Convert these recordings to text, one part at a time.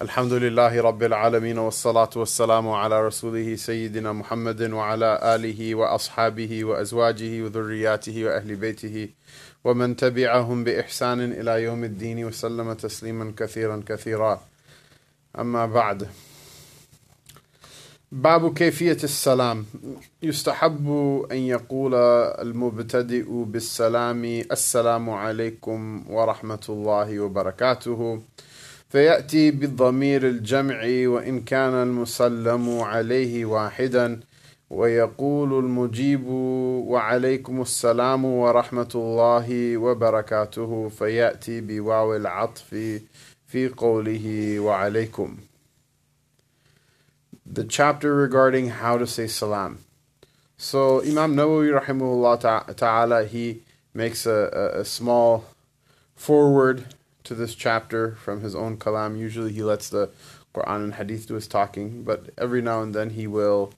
الحمد لله رب العالمين والصلاة والسلام على رسوله سيدنا محمد وعلى آله وأصحابه وأزواجه وذرياته وأهل بيته ومن تبعهم بإحسان إلى يوم الدين وسلم تسليما كثيرا كثيرا أما بعد باب كيفية السلام يستحب أن يقول المبتدئ بالسلام السلام عليكم ورحمة الله وبركاته فيأتي بالضمير الجمع وإن كان المسلم عليه واحدا ويقول المجيب وعليكم السلام ورحمة الله وبركاته فيأتي بواو العطف في قوله وعليكم The chapter regarding how to say salam. So Imam Nawawi rahimahullah ta'ala he makes a, a, a small forward to this chapter from his own kalam. Usually he lets the Quran and Hadith do his talking, but every now and then he will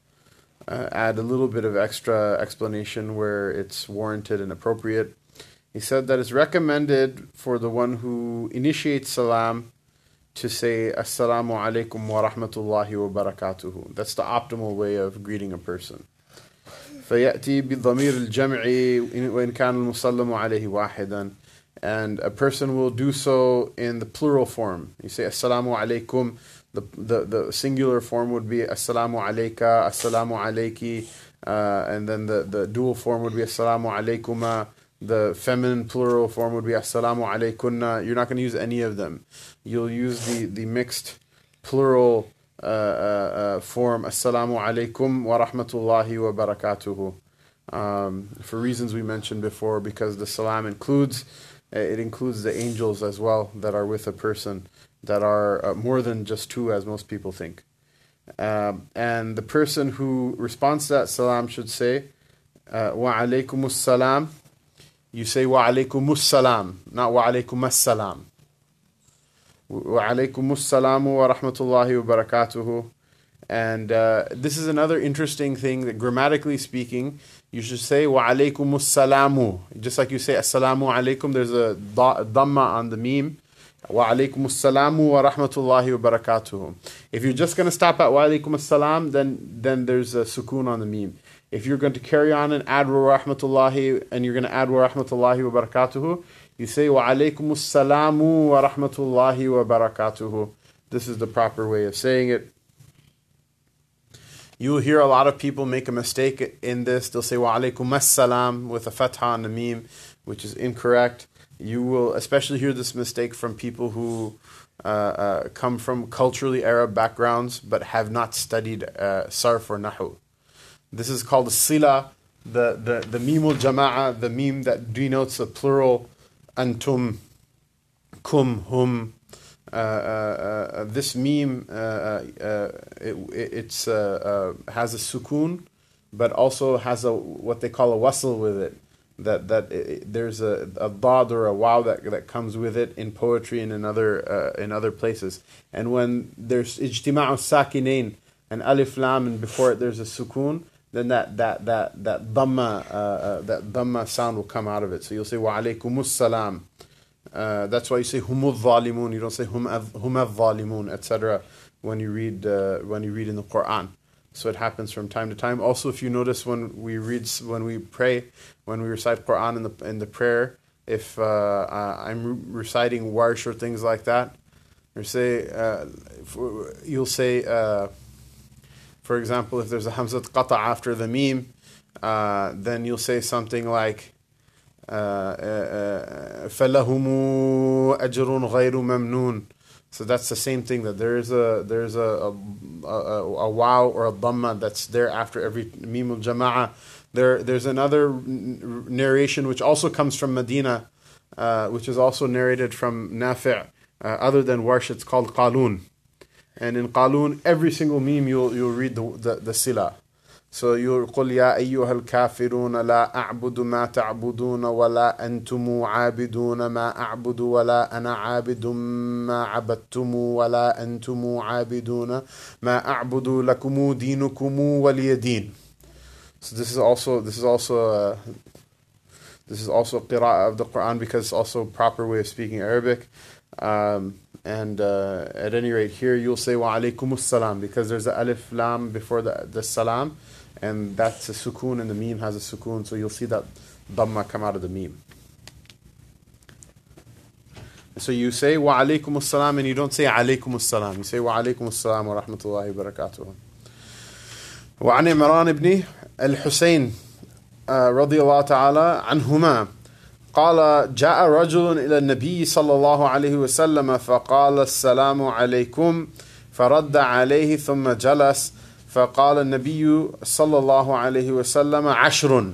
uh, add a little bit of extra explanation where it's warranted and appropriate. He said that it's recommended for the one who initiates salam to say Assalamu alaikum wa rahmatullahi wa barakatuhu. That's the optimal way of greeting a person. فيأتي بالضمير الجمع وإن كان المسلم عليه واحدا and a person will do so in the plural form. You say Assalamu alaikum. The, the, the singular form would be Assalamu alayka, Assalamu alayki, uh, and then the, the dual form would be Assalamu alaykuma. The feminine plural form would be Assalamu alaykunna. You're not going to use any of them. You'll use the, the mixed plural uh, uh, uh form Assalamu alaykum wa rahmatullahi wa barakatuhu. Um, for reasons we mentioned before, because the salam includes it includes the angels as well that are with a person, that are uh, more than just two, as most people think. Um, and the person who responds to that salam should say, uh, Wa alaykum salam. You say Wa alaykum salam, not Wa alaykum salam. Wa alaykum salam wa rahmatullahi wa barakatuhu. And uh, this is another interesting thing that grammatically speaking, you should say wa alaykum salamu. Just like you say assalamu alaykum, there's a dhamma on the meme. Wa alaykum salamu wa rahmatullahi wa barakatuhu. If you're just going to stop at wa alaykum salam, then, then there's a sukoon on the meme. If you're going to carry on and add wa rahmatullahi, and you're going to add wa rahmatullahi wa barakatuhu, you say wa alaykum salamu wa rahmatullahi wa barakatuhu. This is the proper way of saying it. You will hear a lot of people make a mistake in this. They'll say wa alaykum assalam with a fatha on the meme, which is incorrect. You will especially hear this mistake from people who uh, uh, come from culturally Arab backgrounds but have not studied uh, sarf or nahu. This is called sila, the, the, the mimul jama'a, the meme that denotes the plural antum, kum, hum, Uh, uh, uh, this meme it, it's has a sukoon, but also has a what they call a wasl with it. That that it, there's a a dad or a waw that that comes with it in poetry and in other in other places. And when there's ijtima'u sakinain and alif lam and before it there's a sukoon, then that that that that dhamma uh, uh, that dhamma sound will come out of it. So you'll say wa alaykumus salam. Uh, that's why you say humul zalimun. You don't say hum zalimun, etc. When you read uh, when you read in the Quran. So it happens from time to time. Also, if you notice when we read when we pray when we recite Quran in the in the prayer, if uh, uh I'm reciting warsh or things like that, or say uh, you'll say, uh, for example, if there's a hamzat qata after the meme, then you'll say something like. Uh, uh, uh, فَلَهُمُ أَجْرٌ غَيْرُ مَمْنُونَ so that's the same thing that there is a there is a a, a, a waw or a dhamma that's there after every mimul jama'a. There there's another narration which also comes from Medina, uh, which is also narrated from Nafi'. Uh, other than Warsh, it's called Qalun. And in Qalun, every single meme you'll you'll read the the, the sila. So you قل يا أيها الكافرون لا أعبد ما تعبدون ولا أنتم عابدون ما أعبد ولا أنا عابد ما عبدتم ولا أنتم عابدون ما أعبد لكم دينكم ولي دين. So this is also this is also uh, this is also qira'ah of the Quran because it's also a proper way of speaking Arabic. Um, And uh, at any rate, here you'll say wa alaykum salam because there's a alif lam before the, the salam, and that's a sukoon, and the meme has a sukoon, so you'll see that dhamma come out of the meme. So you say wa alaykum salam and you don't say alaykum salam. You say wa alaykum salam wa rahmatullahi wa barakatuh. وعن عمران بن الحسين رضي الله تعالى عنهما قال جاء رجل إلى النبي صلى الله عليه وسلم فقال السلام عليكم فرد عليه ثم جلس فقال النبي صلى الله عليه وسلم عشر.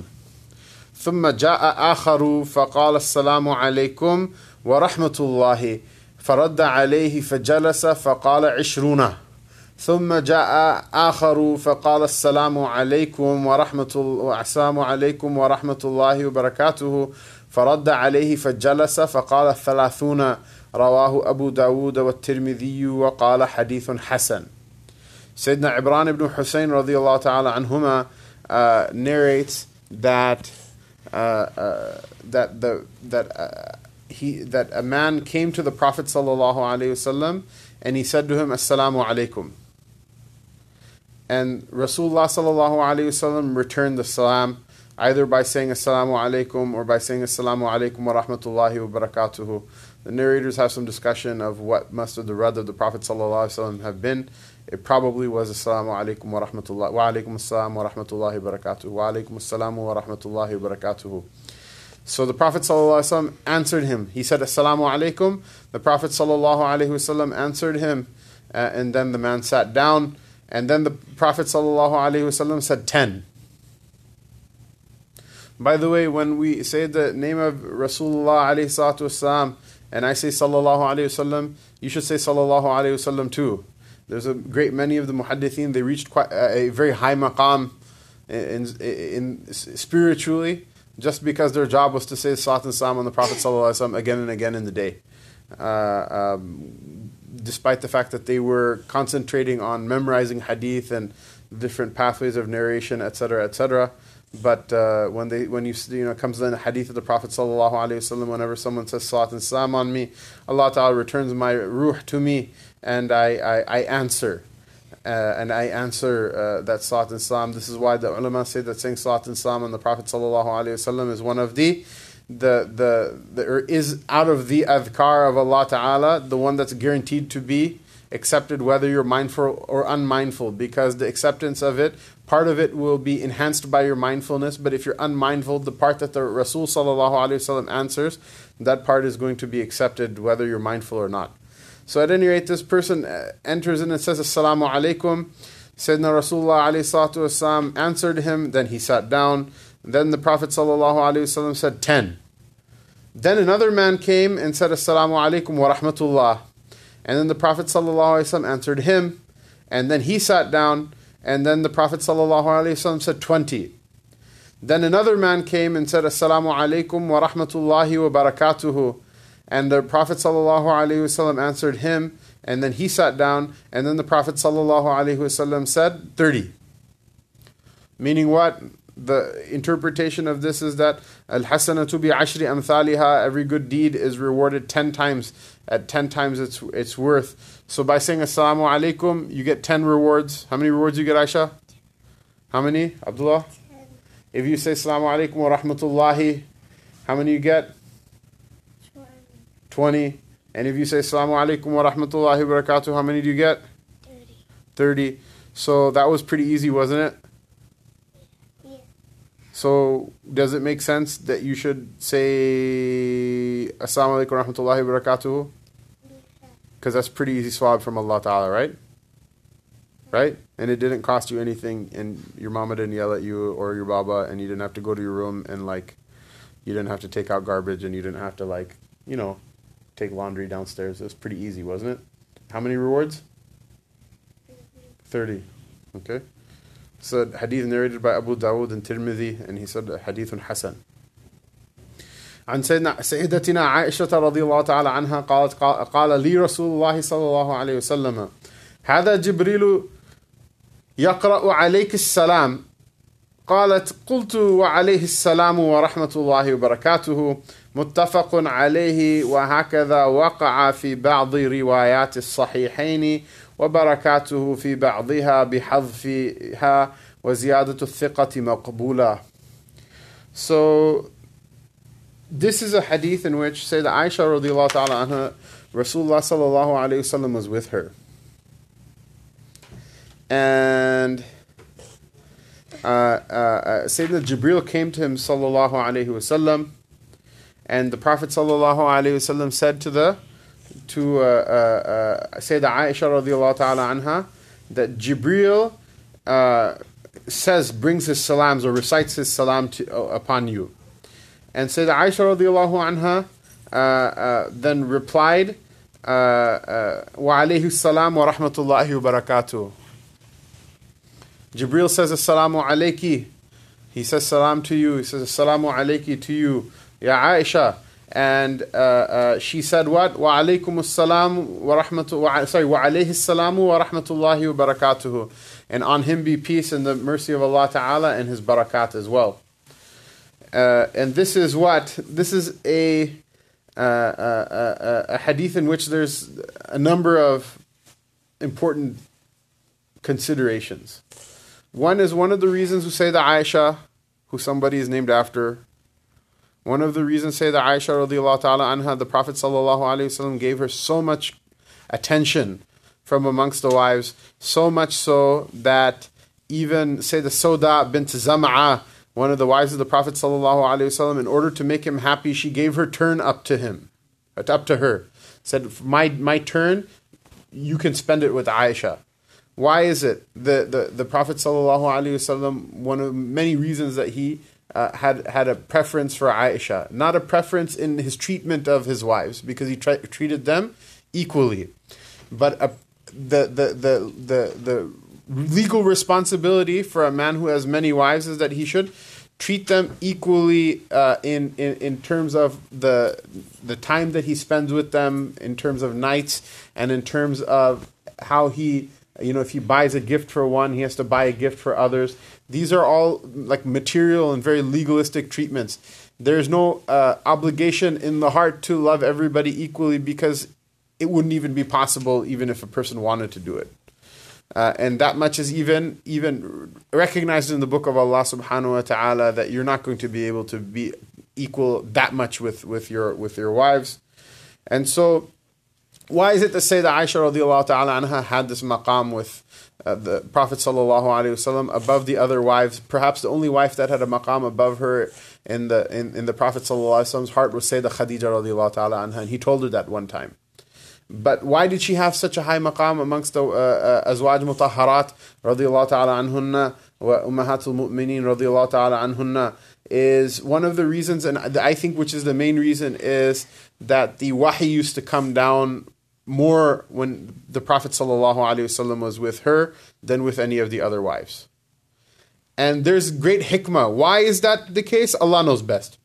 ثم جاء آخر فقال السلام عليكم ورحمة الله. فرد عليه فجلس فقال عشرون. ثم جاء آخر فقال السلام عليكم ورحمة السلام عليكم ورحمة الله وبركاته. فرد عليه فجلس فقال ثلاثون. رواه أبو داود والترمذي وقال حديث حسن. Sayyidina Imran ibn Hussein radiallahu ta'ala anhuma uh, narrates that uh, uh, that the that uh, he that a man came to the Prophet sallallahu alaihi wasallam and he said to him assalamu alaikum and Rasulullah sallallahu alaihi wasallam returned the salam either by saying assalamu alaikum or by saying assalamu alaikum wa rahmatullahi wa barakatuhu. The narrators have some discussion of what must have the rud of the Prophet sallallahu alaihi wasallam have been it probably was assalamu alaikum wa rahmatullah wa alaikum assalam wa rahmatullahi wa barakatuh wa alaikum assalam wa rahmatullahi wa barakatuh so the Prophet ﷺ answered him. He said, Assalamu alaikum. The Prophet ﷺ answered him, uh, and then the man sat down. And then the Prophet ﷺ said, 10. By the way, when we say the name of Rasulullah والسلام, and I say Sallallahu Alaihi Wasallam, you should say Sallallahu Alaihi Wasallam too. There's a great many of the muhaddithin, they reached quite a, very high maqam in, in, in spiritually just because their job was to say Salat and Salam on the Prophet again and again in the day. Uh, um, despite the fact that they were concentrating on memorizing hadith and different pathways of narration, etc., etc. But uh, when they, when you you know, comes in the hadith of the Prophet sallallahu alaihi wasallam, whenever someone says salat and salam on me, Allah Taala returns my ruh to me, and I, I, I answer. Uh, and I answer uh, that Salat and Salam. This is why the ulama say that saying Salat and Salam on the Prophet ﷺ is one of the the the, the is out of the adhkar of Allah Ta'ala, the one that's guaranteed to be accepted whether you're mindful or unmindful, because the acceptance of it, part of it will be enhanced by your mindfulness, but if you're unmindful, the part that the Rasul Sallallahu alayhi wasallam answers, that part is going to be accepted whether you're mindful or not. So at any rate, this person uh, enters in and says, Assalamu alaikum. Sayyidina Rasulullah والسلام, answered him, then he sat down. Then the Prophet ﷺ said, Ten. Then another man came and said, Assalamu alaikum wa rahmatullah. And then the Prophet ﷺ answered him, and then he sat down, and then the Prophet ﷺ said, Twenty. Then another man came and said, Assalamu alaikum wa rahmatullahi wa barakatuhu. And the Prophet ﷺ answered him, and then he sat down, and then the Prophet ﷺ said, 30. Meaning what? The interpretation of this is that al hasanatu bi ashri amthaliha, every good deed is rewarded 10 times, at 10 times its, its worth. So by saying assalamu alaikum, you get 10 rewards. How many rewards you get, Aisha? How many, Abdullah? If you say assalamu alaikum wa rahmatullahi, how many you get? 20. And if you say Assalamu alaikum wa rahmatullahi wa barakatuh, how many do you get? 30. 30. So that was pretty easy, wasn't it? Yeah. So does it make sense that you should say Assalamu alaikum wa rahmatullahi wa barakatuh? Because that's pretty easy swab from Allah Ta'ala, right? Right? And it didn't cost you anything, and your mama didn't yell at you or your baba, and you didn't have to go to your room and like, you didn't have to take out garbage, and you didn't have to like, you know, take laundry downstairs. It was pretty easy, wasn't it? How many rewards? 30. Okay. So hadith narrated by Abu Dawud and Tirmidhi, and he said hadith Hasan. عن سيدنا سيدتنا عائشة رضي الله تعالى عنها قالت قال لي رسول الله صلى الله عليه وسلم هذا جبريل يقرأ عليك السلام قالت قلت وعليه السلام ورحمة الله وبركاته متفق عليه وهكذا وقع في بعض روايات الصحيحين وبركاته في بعضها بحذفها وزيادة الثقة مقبولة. So this is a hadith in which Sayyidah Aisha radiallahu ta'ala anha, Rasulullah sallallahu alayhi wasallam was with her. And uh, uh, uh, Sayyidina Jibril came to him sallallahu alayhi wasallam and the Prophet wasallam said to the to uh, uh, uh, Sayyidah Aisha radiallahu ta'ala anha that Jibril uh, says brings his salams or recites his salam to, uh, upon you. And Sayyidah Aisha radiallahu anha uh, uh, then replied uh, wa alayhi salam wa rahmatullahi wa barakatuh. Jibril says assalamu alayki. He says salam to you. He says assalamu alayki to you Ya Aisha. And uh, uh, she said what? Wa alaykum assalam wa rahmatu wa sorry, wa alayhi salamu wa rahmatullahi wa barakatuhu. And on him be peace and the mercy of Allah Ta'ala and his barakat as well. Uh, and this is what? This is a, uh, uh, a hadith in which there's a number of important considerations. One is one of the reasons who Sayyidah Aisha, who somebody is named after, one of the reasons Sayyidah Aisha radiallahu ta'ala anha, the Prophet sallallahu alayhi wasallam gave her so much attention from amongst the wives, so much so that even Sayyidah Sawda bint Zam'a, one of the wives of the Prophet sallallahu alayhi wasallam, in order to make him happy, she gave her turn up to him, up to her. Said, my, my turn, you can spend it with Aisha. Why is it? The, the, the Prophet sallallahu alayhi wasallam, one of many reasons that he uh, had had a preference for Aisha, not a preference in his treatment of his wives, because he tra- treated them equally, but a, the, the the the the legal responsibility for a man who has many wives is that he should treat them equally uh, in, in in terms of the the time that he spends with them, in terms of nights, and in terms of how he you know if he buys a gift for one, he has to buy a gift for others. These are all like material and very legalistic treatments. There's no uh, obligation in the heart to love everybody equally because it wouldn't even be possible even if a person wanted to do it. Uh, and that much is even even recognized in the book of Allah subhanahu wa ta'ala that you're not going to be able to be equal that much with, with your with your wives. And so why is it to Sayyidah Aisha radiallahu ta'ala anha had this maqam with uh, the Prophet sallallahu alaihi wasallam above the other wives? Perhaps the only wife that had a maqam above her in the in, in the Prophet sallallahu alaihi wasallam's heart was Sayyidah Khadija radiallahu ta'ala anha, and he told her that one time. But why did she have such a high maqam amongst the uh, uh, azwaj mutahharat radiallahu ta'ala anhunna wa ummahatul mu'minin radiallahu ta'ala anhunna? Is one of the reasons, and I think which is the main reason, is that the wahi used to come down more when the Prophet ﷺ was with her than with any of the other wives. And there's great hikmah. Why is that the case? Allah knows best.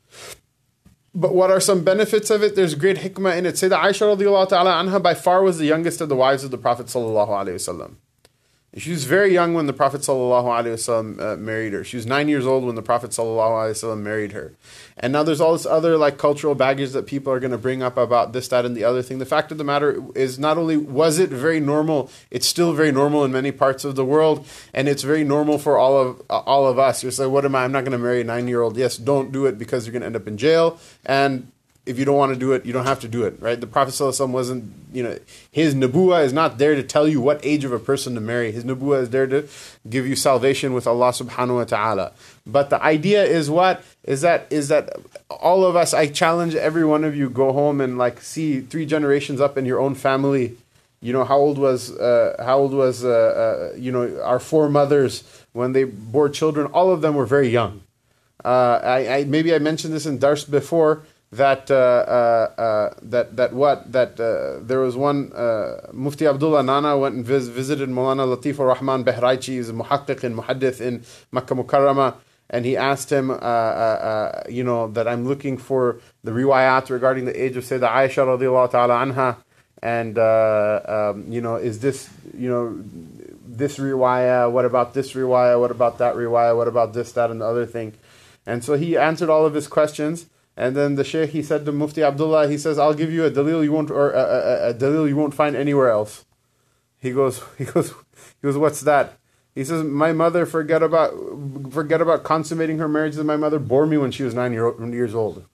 But what are some benefits of it? There's great hikmah in it. Sayyidah Aisha radiallahu ta'ala anha by far was the youngest of the wives of the Prophet sallallahu alaihi wasallam. She was very young when the Prophet ﷺ uh, married her. She was nine years old when the Prophet ﷺ married her. And now there's all this other like cultural baggage that people are going to bring up about this, that, and the other thing. The fact of the matter is, not only was it very normal, it's still very normal in many parts of the world, and it's very normal for all of uh, all of us. You're saying, "What am I? I'm not going to marry a nine year old." Yes, don't do it because you're going to end up in jail, and if you don't want to do it, you don't have to do it, right? The Prophet ﷺ wasn't, you know, his nubuah is not there to tell you what age of a person to marry. His nubuah is there to give you salvation with Allah subhanahu wa ta'ala. But the idea is what? Is that is that all of us, I challenge every one of you, go home and like see three generations up in your own family. You know, how old was, uh, how old was, uh, uh, you know, our foremothers when they bore children? All of them were very young. Uh, I, I, maybe I mentioned this in Dars before, that uh, uh, uh, that that what that uh, there was one uh, Mufti Abdullah Nana went and vis- visited Mulana Latif Rahman Behraichi, he's a muhaqqiq and muhaddith in Makkah Mukarramah, and he asked him, you know, that I'm looking for the riwayat regarding the age of Sayyidah Aisha radiallahu ta'ala anha, and um, you know, is this you know this riwayah? What about this riwayah? What about that riwayah? What about this, that, and the other thing? And so he answered all of his questions. And then the sheikh, he said to Mufti Abdullah, he says, "I'll give you a dalil you won't or a, a, a dalil you won't find anywhere else." He goes, he goes, he goes, "What's that?" He says, "My mother forget about forget about consummating her marriage. That my mother bore me when she was nine year, years old."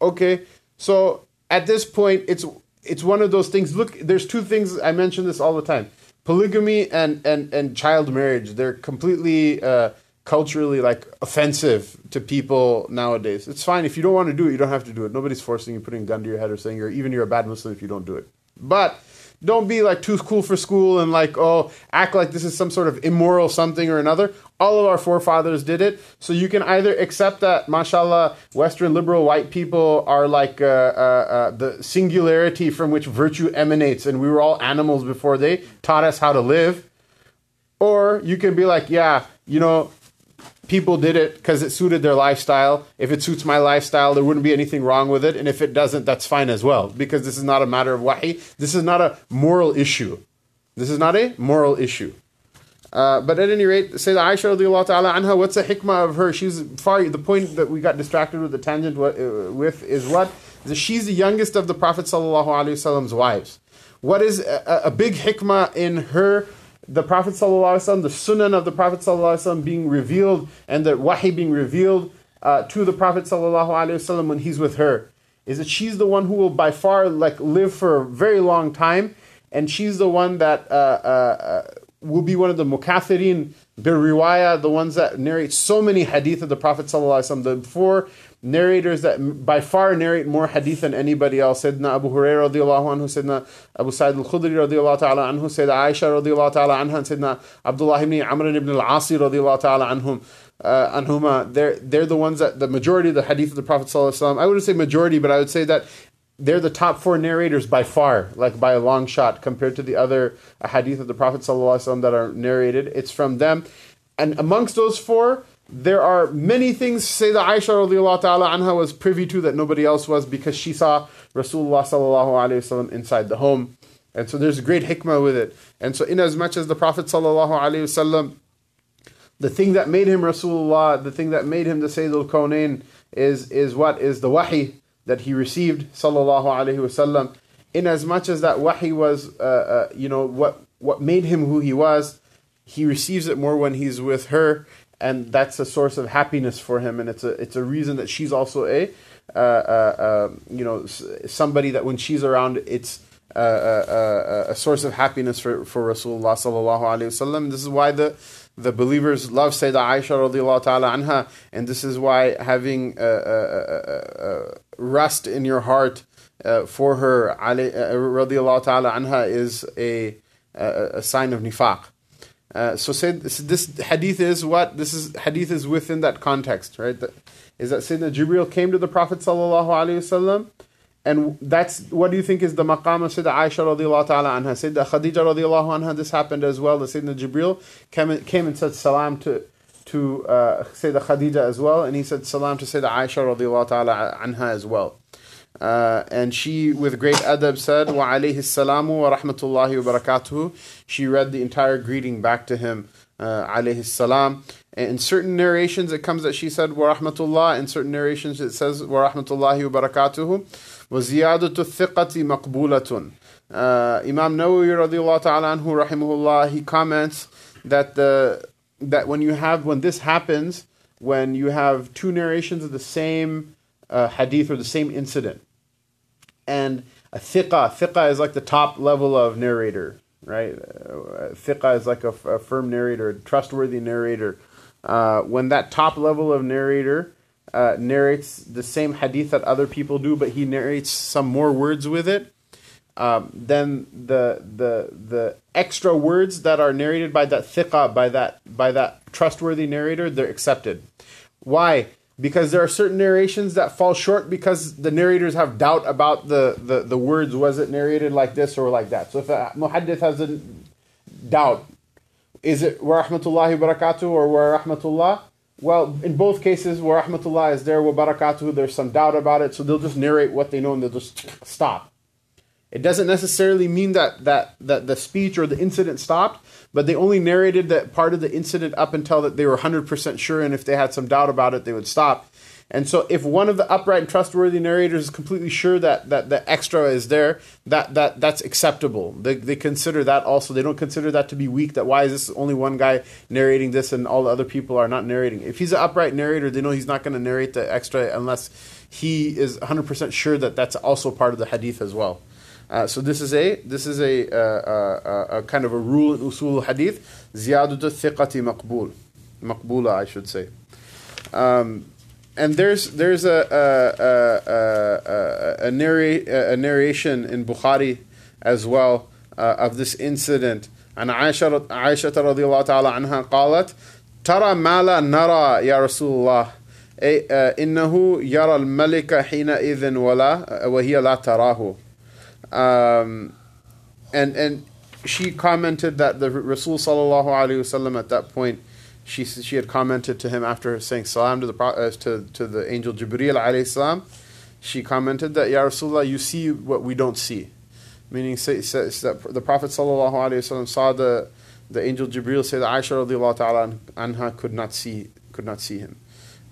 Okay, so at this point, it's it's one of those things. Look, there's two things I mention this all the time: polygamy and and and child marriage. They're completely uh, culturally like offensive to people nowadays. It's fine if you don't want to do it. You don't have to do it. Nobody's forcing you, putting a gun to your head, or saying you're even you're a bad Muslim if you don't do it. But don't be like too cool for school and like oh act like this is some sort of immoral something or another all of our forefathers did it so you can either accept that mashallah western liberal white people are like uh, uh, uh, the singularity from which virtue emanates and we were all animals before they taught us how to live or you can be like yeah you know people did it because it suited their lifestyle. If it suits my lifestyle, there wouldn't be anything wrong with it. And if it doesn't, that's fine as well. Because this is not a matter of wahi. This is not a moral issue. This is not a moral issue. Uh, but at any rate, Sayyidah Aisha radiallahu ta'ala anha, what's the hikmah of her? She's far, the point that we got distracted with the tangent uh, with is what? she's the youngest of the Prophet sallallahu alaihi wasallam's wives. What is a, a big hikmah in her the Prophet ﷺ, the sunnah of the Prophet ﷺ being revealed and the wahi being revealed uh, to the Prophet ﷺ when he's with her is that she's the one who will by far like live for a very long time and she's the one that uh, uh, uh will be one of the mukathirin bir riwayah, the ones that narrate so many hadith of the Prophet ﷺ. The four narrators that by far narrate more hadith than anybody else. Sayyidina Abu Hurairah radiallahu anhu, Sayyidina Abu Sa'id al-Khudri radiallahu ta'ala anhu, Sayyidina Aisha radiallahu ta'ala anha, and Sayyidina Abdullah ibn Amr ibn al-Asi radiallahu ta'ala anhum. Uh, anhuma, they're, they're the ones that the majority of the hadith of the Prophet ﷺ, I wouldn't say majority, but I would say that they're the top four narrators by far, like by a long shot, compared to the other hadith of the Prophet ﷺ that are narrated. It's from them. And amongst those four, there are many things Sayyidah Aisha radiallahu ta'ala anha was privy to that nobody else was because she saw Rasulullah sallallahu alayhi wasallam inside the home. And so there's great hikmah with it. And so in as much as the Prophet sallallahu alayhi wasallam, the thing that made him Rasulullah, the thing that made him the Sayyidul Kawnain is, is what? Is the wahi that he received sallallahu alayhi wasallam. In as much as that wahi was, uh, uh, you know, what, what made him who he was, he receives it more when he's with her and that's a source of happiness for him, and it's a it's a reason that she's also a uh, uh, uh, you know somebody that when she's around, it's uh, uh, uh, a source of happiness for for Rasulullah sallallahu alaihi wasallam. This is why the the believers love Sayyidah Aisha radiallahu ta'ala anha, and this is why having rest in your heart uh, for her radiallahu ta'ala anha is a, a, a sign of nifaq. Uh, so say this, hadith is what this is hadith is within that context, right? Is that Sayyidina Jibril came to the Prophet sallallahu alaihi wasallam, and that's what do you think is the maqam of Sayyidina Aisha radiallahu ta'ala anha? Sayyidina Khadija radiallahu anha. This happened as well. The Sayyidina Jibril came came and said salam to to uh, Sayyidina Khadija as well, and he said salam to Sayyidina Aisha radiallahu ta'ala anha as well. Uh, and she, with great adab, said, Wa alayhi salamu wa rahmatullahi wa barakatuhu. She read the entire greeting back to him, uh, alayhi salam. In certain narrations, it comes that she said, Wa rahmatullah. In certain narrations, it says, Wa rahmatullahi wa barakatuhu. Wa ziyadatu thiqati maqbulatun. Uh, Imam Nawawi radiallahu ta'ala anhu rahimahullah, he comments that the that when you have when this happens, when you have two narrations of the same uh, hadith or the same incident. And a thiqa, thiqa is like the top level of narrator, right? Thiqa is like a, a, firm narrator, a trustworthy narrator. Uh, when that top level of narrator uh, narrates the same hadith that other people do, but he narrates some more words with it, um, then the the the extra words that are narrated by that thiqa, by that by that trustworthy narrator, they're accepted. Why? Because there are certain narrations that fall short because the narrators have doubt about the, the, the words. Was it narrated like this or like that? So if a muhaddith has a doubt, is it wa rahmatullahi barakatuh or wa rahmatullah? Well, in both cases, wa rahmatullah is there, wa barakatuh, there's some doubt about it, so they'll just narrate what they know and they'll just stop. It doesn't necessarily mean that, that, that the speech or the incident stopped, but they only narrated that part of the incident up until that they were 100% sure, and if they had some doubt about it, they would stop. And so, if one of the upright and trustworthy narrators is completely sure that, that the extra is there, that, that that's acceptable. They, they consider that also. They don't consider that to be weak. That why is this only one guy narrating this and all the other people are not narrating? If he's an upright narrator, they know he's not going to narrate the extra unless he is 100% sure that that's also part of the hadith as well. Uh, so this is a this is a, uh, uh, a kind of a rule in usul hadith. Ziyadatu thiqati maqbul, maqbula, I should say. Um, and there's there's a a, a, a, narra- a narration in Bukhari as well uh, of this incident. عن عائشة عائشة رضي الله تعالى عنها قالت ترى ما لا نرى يا رسول الله أي إنه يرى الملك حينئذ ولا وهي لا تراه um, and and she commented that the Rasul sallallahu alaihi wasallam at that point she she had commented to him after saying salam to the uh, to to the angel Jibril alayhi salam. She commented that Ya Rasulullah, you see what we don't see, meaning say, say, that the Prophet sallallahu alaihi wasallam saw the the angel Jibril Sayyidah Aisha radiallahu ta'ala anha could not see could not see him.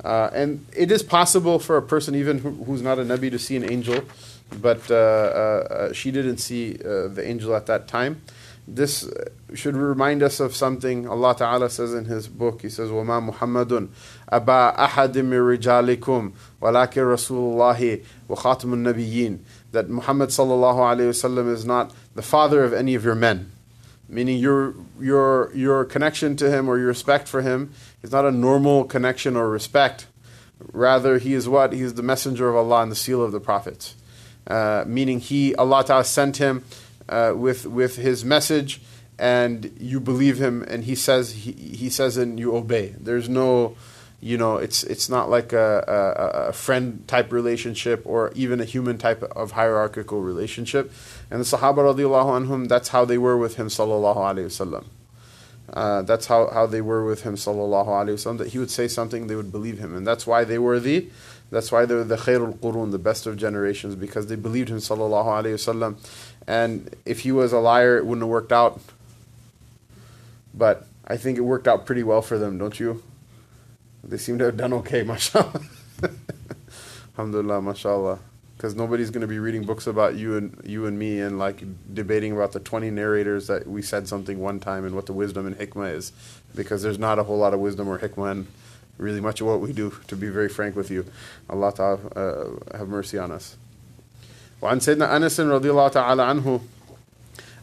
Uh, and it is possible for a person even who, who's not a Nabi to see an angel, but uh, uh, uh she didn't see uh, the angel at that time. This should remind us of something Allah Ta'ala says in His book. He says, وَمَا مُحَمَّدٌ أَبَا أَحَدٍ مِّن رِجَالِكُمْ وَلَكِنْ رَسُولُ اللَّهِ وَخَاتِمُ النَّبِيِّينَ That Muhammad Sallallahu Alaihi Wasallam is not the father of any of your men. Meaning your, your, your connection to him or your respect for him is not a normal connection or respect. Rather, he is what? He is the messenger of Allah and the seal of the prophets. Uh, meaning he, Allah Ta'ala sent him uh, with with his message, and you believe him, and he says he, he says and you obey. There's no, you know, it's it's not like a, a, a friend type relationship or even a human type of hierarchical relationship. And the Sahaba radiallahu anhum, that's how they were with him sallallahu alaihi wasallam. Uh, that's how, how they were with him sallallahu alaihi wasallam. That he would say something, they would believe him, and that's why they were the that's why they were the khairul qurun, the best of generations, because they believed him sallallahu alaihi wasallam. And if he was a liar, it wouldn't have worked out. But I think it worked out pretty well for them, don't you? They seem to have done okay, mashallah. Alhamdulillah, mashallah. Because nobody's going to be reading books about you and you and me and like debating about the 20 narrators that we said something one time and what the wisdom and hikmah is. Because there's not a whole lot of wisdom or hikmah in really much of what we do, to be very frank with you. Allah ta'ala uh, have mercy on us. وعن سيدنا أنس رضي الله تعالى عنه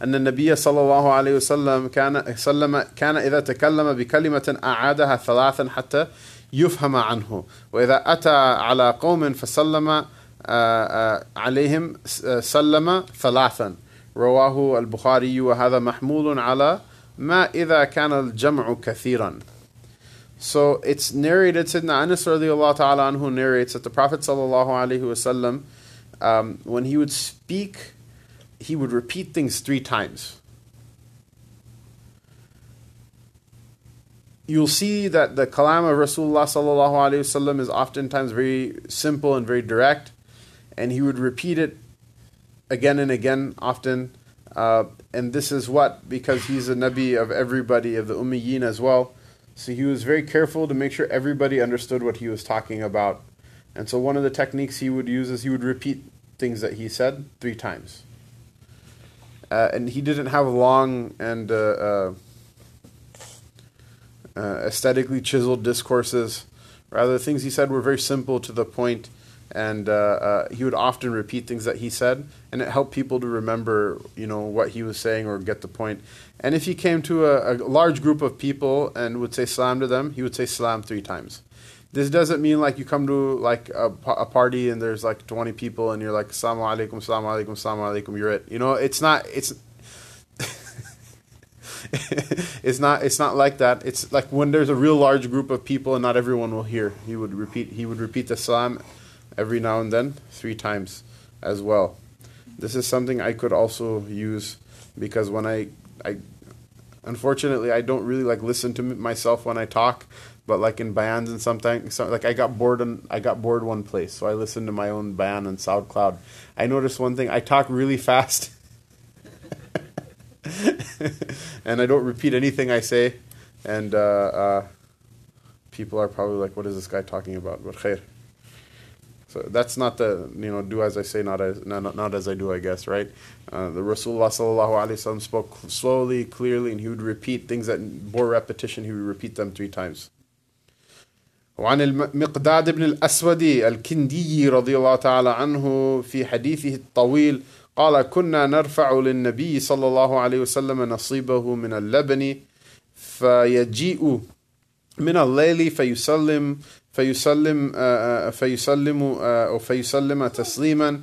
أن النبي صلى الله عليه وسلم كان سلم كان إذا تكلم بكلمة أعادها ثلاثا حتى يفهم عنه وإذا أتى على قوم فسلم عليهم سلم ثلاثا رواه البخاري وهذا محمول على ما إذا كان الجمع كثيرا so it's narrated, Sayyidina Anas radiallahu ta'ala anhu narrates that the Prophet sallallahu alaihi wasallam um, when he would speak, he would repeat things three times. You'll see that the kalam of Rasulullah sallallahu alaihi wasallam is oftentimes very simple and very direct, and he would repeat it again and again, often. Uh, and this is what because he's a nabi of everybody of the ummiyin as well. So he was very careful to make sure everybody understood what he was talking about and so one of the techniques he would use is he would repeat things that he said three times. Uh, and he didn't have long and uh, uh, uh, aesthetically chiseled discourses. Rather, the things he said were very simple to the point, and uh, uh, he would often repeat things that he said, and it helped people to remember, you know, what he was saying or get the point. And if he came to a, a large group of people and would say salam to them, he would say salam three times. This doesn't mean like you come to like a, a party and there's like 20 people and you're like assalamu alaikum assalamu alaikum assalamu alaikum you're it. You know it's not it's it's not it's not like that. It's like when there's a real large group of people and not everyone will hear. He would repeat he would repeat the salam every now and then three times as well this is something i could also use because when i i unfortunately i don't really like listen to myself when i talk but like in bands and something, so like I got bored and I got bored one place, so I listened to my own band on SoundCloud. I noticed one thing: I talk really fast, and I don't repeat anything I say, and uh, uh, people are probably like, "What is this guy talking about?" But khair. So that's not the you know do as I say, not as not, not as I do, I guess, right? Uh, the Rasulullah sallallahu alaihi wasallam spoke slowly, clearly, and he would repeat things that bore repetition. He would repeat them three times. وعن المقداد بن الأسود الكندي رضي الله تعالى عنه في حديثه الطويل قال كنا نرفع للنبي صلى الله عليه وسلم نصيبه من اللبن فيجيء من الليل فيسلم فيسلم فيسلم أو فيسلم تسليما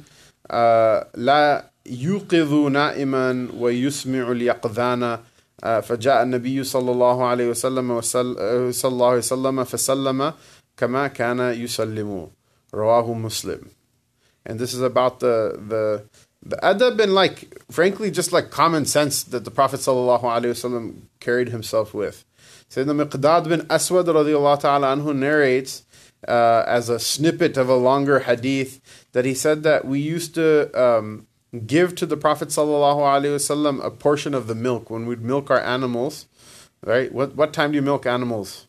لا يوقظ نائما ويسمع اليقظان فجاء النبي صلى الله عليه وسلم صلى الله عليه وسلم فسلم كما كان يسلم رواه مسلم and this is about the the the adab and like frankly just like common sense that the prophet sallallahu alaihi wasallam carried himself with Sayyidina Miqdad bin Aswad radiallahu ta'ala anhu narrates uh, as a snippet of a longer hadith that he said that we used to um, give to the Prophet sallallahu alaihi wasallam a portion of the milk when we'd milk our animals. Right? What what time do you milk animals?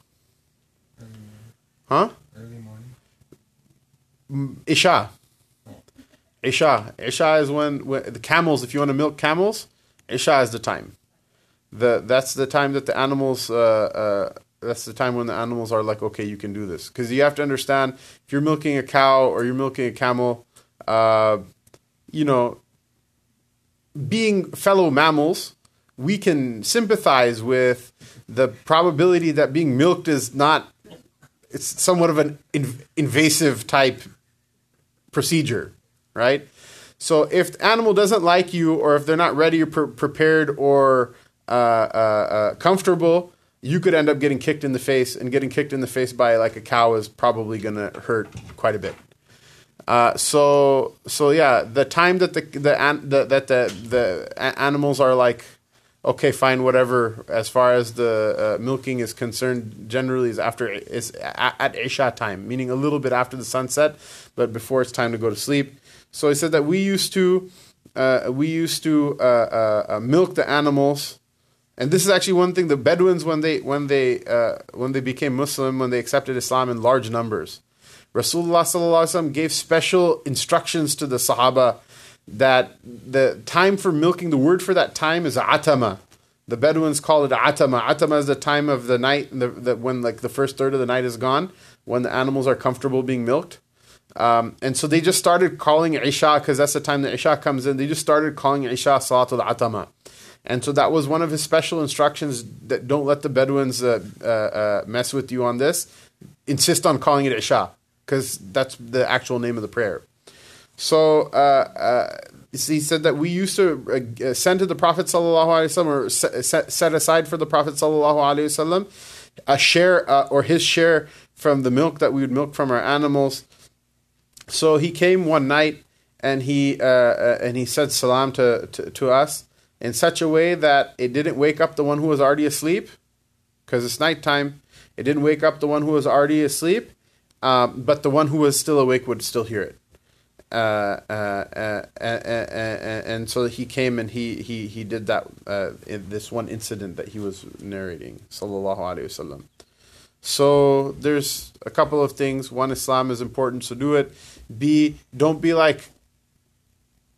Huh? Early morning. Isha. Isha. Isha is when, when the camels. If you want to milk camels, Isha is the time. The that's the time that the animals. Uh, uh, that's the time when the animals are like, okay, you can do this. Because you have to understand, if you're milking a cow or you're milking a camel, uh, you know, being fellow mammals, we can sympathize with the probability that being milked is not. It's somewhat of an inv- invasive type procedure, right? So if the animal doesn't like you, or if they're not ready or pre- prepared or uh, uh, uh, comfortable, you could end up getting kicked in the face, and getting kicked in the face by like a cow is probably going to hurt quite a bit. Uh, so so yeah, the time that the the, the that the the animals are like, okay, fine, whatever. As far as the uh, milking is concerned, generally is after is at, Isha time, meaning a little bit after the sunset, but before it's time to go to sleep. So he said that we used to uh, we used to uh, uh, milk the animals and this is actually one thing the Bedouins when they when they uh, when they became Muslim when they accepted Islam in large numbers, Rasulullah gave special instructions to the Sahaba that the time for milking the word for that time is atama. The Bedouins call it atama. Atama is the time of the night the, when like the first third of the night is gone when the animals are comfortable being milked. Um, and so they just started calling Isha because that's the time that Isha comes in. They just started calling Isha Salatul Atama. And so that was one of his special instructions that don't let the Bedouins uh, uh, uh, mess with you on this. Insist on calling it Isha because that's the actual name of the prayer. So uh, he said that we used to uh, send to the Prophet sallallahu alaihi wasallam or set, aside for the Prophet sallallahu alaihi wasallam a share uh, or his share from the milk that we would milk from our animals. So he came one night and he and he said salam to, to, to us in such a way that it didn't wake up the one who was already asleep, because it's nighttime. It didn't wake up the one who was already asleep, um, but the one who was still awake would still hear it. Uh, uh, uh, and so he came and he he he did that in this one incident that he was narrating, sallallahu alaihi wasallam. So there's a couple of things. One, Islam is important, so do it. B, don't be like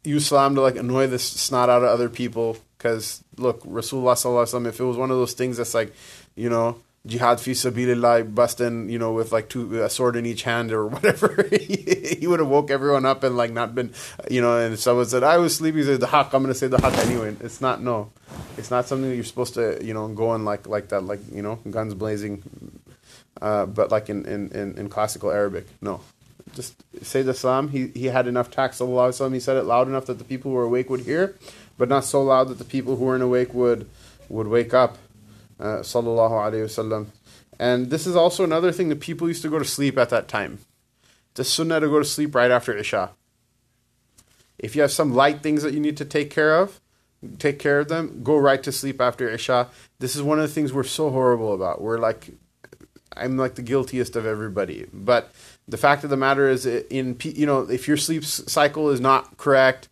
use salam to like annoy the snot out of other people. Because look, Rasulullah if it was one of those things that's like, you know, jihad fi sabilillah, busting, you know, with like two a sword in each hand or whatever, he, would have woke everyone up and like not been, you know. And someone said, "I was sleepy," said, "The haq." I'm gonna say the haq anyway. It's not no, it's not something that you're supposed to, you know, go on like like that, like you know, guns blazing. Uh, but like in, in, in, in classical Arabic, no, just say the salam. He he had enough tact, sallallahu alaihi wasallam. He said it loud enough that the people who were awake would hear, but not so loud that the people who weren't awake would would wake up. Uh, wasallam. And this is also another thing that people used to go to sleep at that time. A sunnah to go to sleep right after Isha. If you have some light things that you need to take care of, take care of them. Go right to sleep after Isha. This is one of the things we're so horrible about. We're like, I'm like the guiltiest of everybody. But the fact of the matter is, in you know, if your sleep cycle is not correct,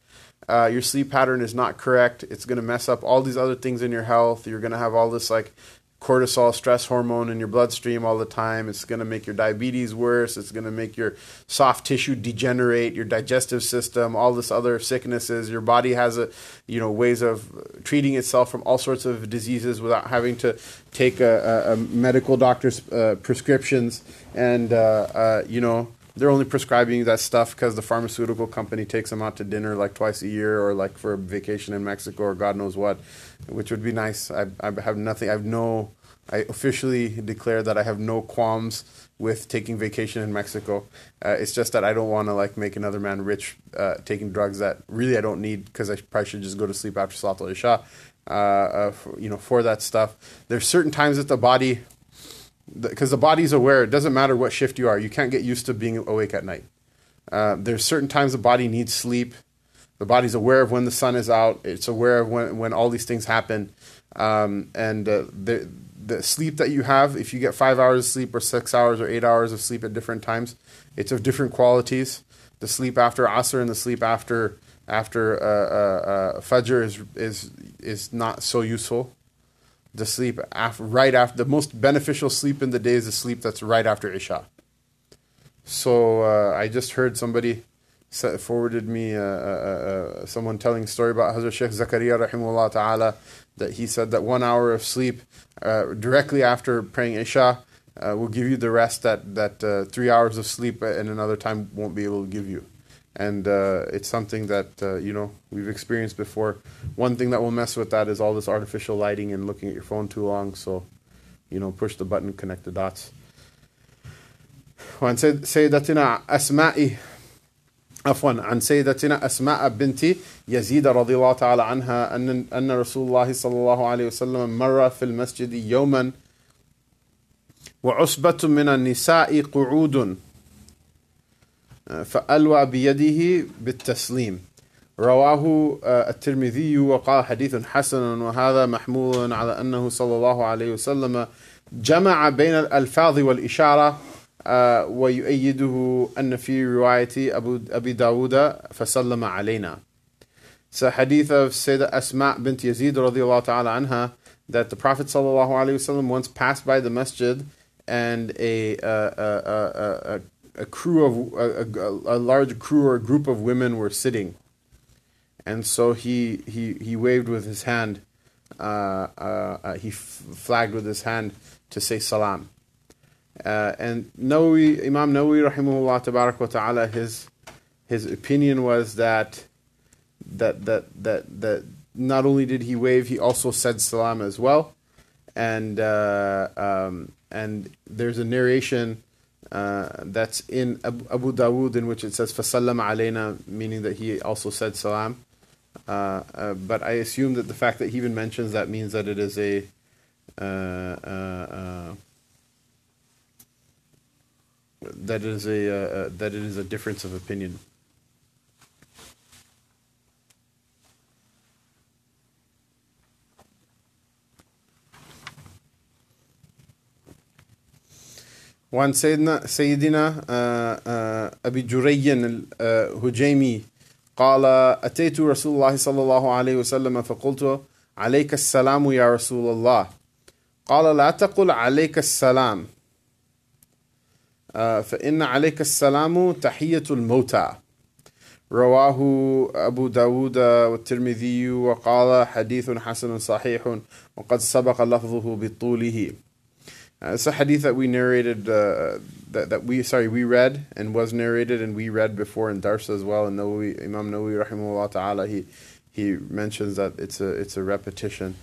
uh, your sleep pattern is not correct, it's going to mess up all these other things in your health. You're going to have all this like cortisol stress hormone in your bloodstream all the time. It's going to make your diabetes worse. It's going to make your soft tissue degenerate, your digestive system, all this other sicknesses. Your body has a, you know, ways of treating itself from all sorts of diseases without having to take a, a, a medical doctor's uh, prescriptions. And, uh, uh, you know, they're only prescribing that stuff because the pharmaceutical company takes them out to dinner like twice a year or like for a vacation in Mexico or God knows what, which would be nice. I, I have nothing, I have no, I officially declare that I have no qualms with taking vacation in Mexico. Uh, it's just that I don't want to like make another man rich uh, taking drugs that really I don't need because I probably should just go to sleep after Salat al-Isha. Uh, uh, for, you know, for that stuff. There's certain times that the body because the body's aware. It doesn't matter what shift you are. You can't get used to being awake at night. Uh, there's certain times the body needs sleep. The body's aware of when the sun is out. It's aware of when when all these things happen. Um, and uh, the the sleep that you have, if you get five hours of sleep or six hours or eight hours of sleep at different times, it's of different qualities. The sleep after Asr and the sleep after after uh, uh, uh Fajr is is is not so useful the sleep after, right after the most beneficial sleep in the day is the sleep that's right after Isha. So uh, I just heard somebody forwarded me uh, uh, uh, someone telling a story about Hazrat Sheikh Zakaria rahimullah ta'ala that he said that one hour of sleep uh, directly after praying Isha uh, will give you the rest that, that three hours of sleep in another time won't be able to give you and uh, it's something that uh, you know we've experienced before. One thing that will mess with that is all this artificial lighting and looking at your phone too long. So, you know, push the button, connect the dots. وعن سيدتنا أسماء عفوا عن سيدتنا أسماء بنت يزيد رضي الله تعالى عنها أن أن رسول الله صلى الله عليه وسلم مر في المسجد يوما وعصبة من النساء قعود فألوى بيده بالتسليم. رواه الترمذي وقال حديث حسن وهذا محمول على أنه صلى الله عليه وسلم جمع بين الألفاظ والإشارة ويؤيده أن في رواية أبو أبي داود فسلم علينا So hadith of Sayyidah Asma bint Yazid radiallahu ta'ala anha that the Prophet sallallahu alayhi wasallam once passed by the masjid and a, a, a, a a crew of a, a, a, large crew or a group of women were sitting, and so he he he waved with his hand. Uh, uh, uh, he f- flagged with his hand to say salam. Uh, and Nawawi, Imam Nawawi, rahimahullah, tabarak wa ta'ala, his his opinion was that that that that that not only did he wave, he also said salam as well, and uh, um, and there's a narration uh, that's in Abu Dawood in which it says فَسَلَّمَ عَلَيْنَا meaning that he also said salam. Uh, uh, but I assume that the fact that he even mentions that means that it is a uh, uh, uh, that it is a that it is a difference of opinion. وعن سيدنا سيدنا أبي جري الهجيمي قال أتيت رسول الله صلى الله عليه وسلم فقلت عليك السلام يا رسول الله قال لا تقل عليك السلام فإن عليك السلام تحية الموتى رواه أبو داود والترمذي وقال حديث حسن صحيح وقد سبق لفظه بطوله Uh, it's a hadith that we narrated, uh, that, that we, sorry, we read and was narrated and we read before in Darsa as well. And Nawawi, Imam Nawawi, rahimahullah ta'ala, he, he mentions that it's a, it's a repetition.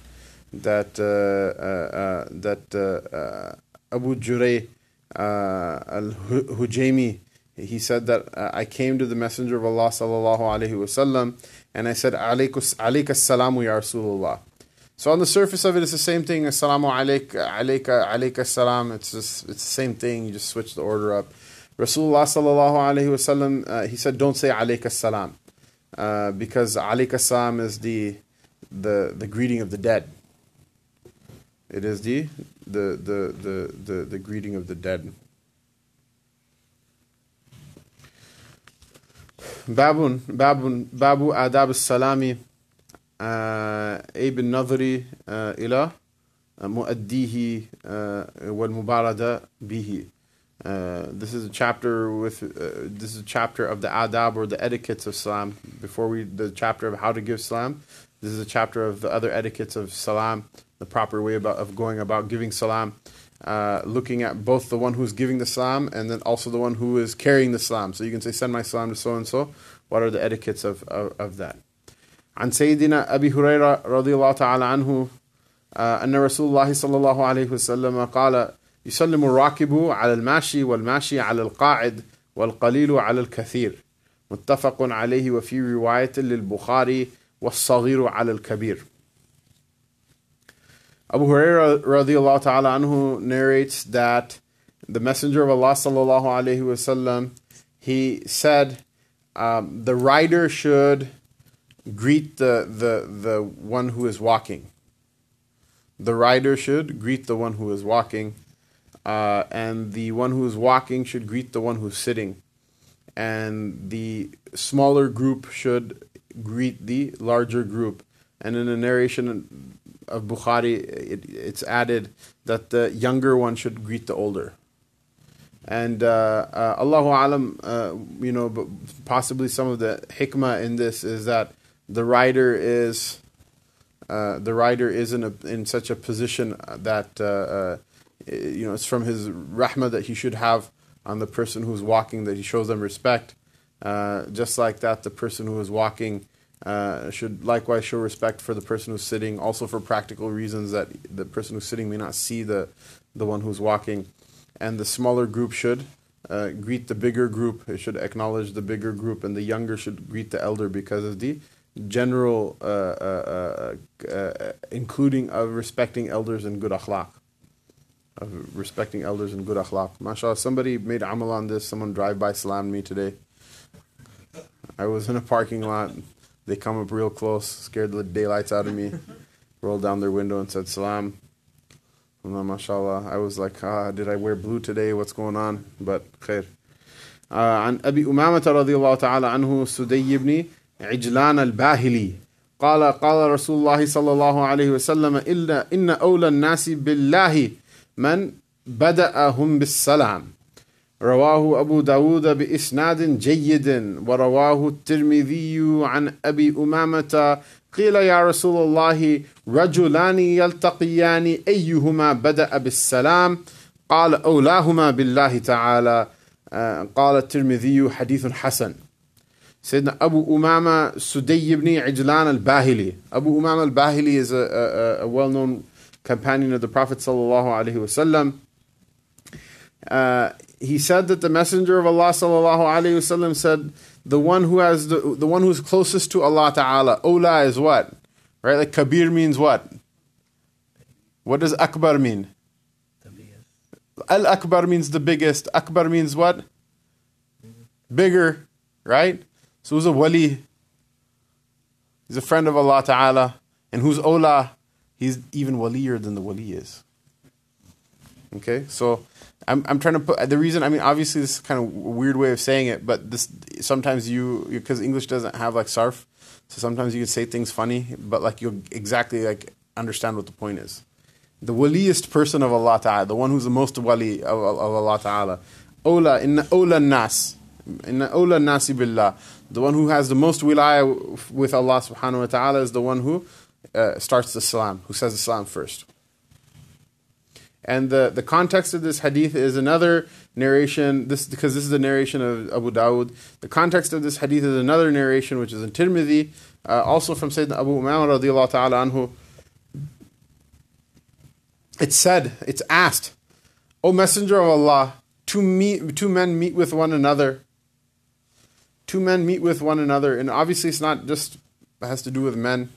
That, uh, uh, uh that uh, Abu Juray al-Hujaymi, he said that I came to the Messenger of Allah sallallahu alayhi wasallam and I said, alayka salamu ya Rasulullah. So on the surface of it, it's the same thing. Assalamu alaik, alaika, alaika salam. It's just, it's the same thing. You just switch the order up. Rasulullah sallallahu alaihi wasallam, uh, he said, don't say alaika salam, uh, because alaika salam is the, the the greeting of the dead. It is the the the the the, the greeting of the dead. Babun, babun, babu adab salami. أي بالنظر إلى مؤديه والمبارده به. Uh, this is a chapter with uh, this is a chapter of the adab or the etiquettes of salam. Before we the chapter of how to give salam, this is a chapter of the other etiquettes of salam, the proper way about of going about giving salam. Uh, looking at both the one who's giving the salam and then also the one who is carrying the salam. So you can say, "Send my salam to so and so." What are the etiquettes of of, of that? عن سيدنا أبي هريرة رضي الله تعالى عنه أن رسول الله صلى الله عليه وسلم قال يسلم الراكب على الماشي والماشي على القاعد والقليل على الكثير متفق عليه وفي رواية للبخاري والصغير على الكبير Abu Huraira radiallahu ta'ala anhu narrates that the Messenger of Allah sallallahu alayhi wasallam he said um, the rider should greet the, the, the one who is walking. The rider should greet the one who is walking, uh, and the one who is walking should greet the one who's sitting. And the smaller group should greet the larger group. And in a narration of Bukhari, it, it's added that the younger one should greet the older. And uh, uh, Allahu Alam, uh, you know, but possibly some of the hikmah in this is that the rider is uh, the rider is in a, in such a position that uh, uh, you know it's from his rahmah that he should have on the person who's walking that he shows them respect. Uh, just like that, the person who is walking uh, should likewise show respect for the person who's sitting. Also, for practical reasons that the person who's sitting may not see the the one who's walking, and the smaller group should. Uh, greet the bigger group. It should acknowledge the bigger group, and the younger should greet the elder because of the general, uh, uh, uh, including of respecting elders and good akhlaq. Of respecting elders and good akhlaq. MashaAllah, somebody made amal on this. Someone drive by salammed me today. I was in a parking lot. They come up real close, scared the daylights out of me, rolled down their window and said salam. Allah, mashallah. I was like, ah, did I wear blue today? What's going on? But khair. Uh, عن أبي أمامة رضي الله تعالى عنه سدي بن عجلان الباهلي قال قال رسول الله صلى الله عليه وسلم إلا إن أولى الناس بالله من بدأهم بالسلام رواه أبو داود بإسناد جيد ورواه الترمذي عن أبي أمامة قيل يا رسول الله رجلان يلتقيان أيهما بدأ بالسلام قال أولاهما بالله تعالى قال الترمذي حديث حسن Sayyidina Abu Umama Sudayy ibn Ijlan al-Bahili. Abu Umama al-Bahili is a, a, a well-known companion of the Prophet sallallahu alaihi wasallam. He said that the Messenger of Allah sallallahu alaihi wasallam said, "The one who has the the one who is closest to Allah Taala, Ola is what, right? Like Kabir means what? What does Akbar mean? Al Akbar means the biggest. Akbar means what? Bigger, right? So who's a wali? He's a friend of Allah Ta'ala. And who's Ola? He's even walier than the wali is. Okay, so I'm I'm trying to put the reason. I mean, obviously this is kind of a weird way of saying it, but this sometimes you because English doesn't have like sarf, so sometimes you can say things funny, but like you'll exactly like understand what the point is. The waliest person of Allah Ta'ala, the one who's the most wali of, of Allah Ta'ala, Ola inna Ola nas, inna Ola nasi billah. The one who has the most wilaya with Allah subhanahu wa ta'ala is the one who uh, starts the salam, who says the salam first. And the, the context of this hadith is another narration, this because this is the narration of Abu Dawud. The context of this hadith is another narration which is in Tirmidhi, uh, also from Sayyidina Abu Umama radiallahu ta'ala anhu. It's said, it's asked, O Messenger of Allah, two, meet, two men meet with one another two men meet with one another, and obviously it's not just it has to do with men,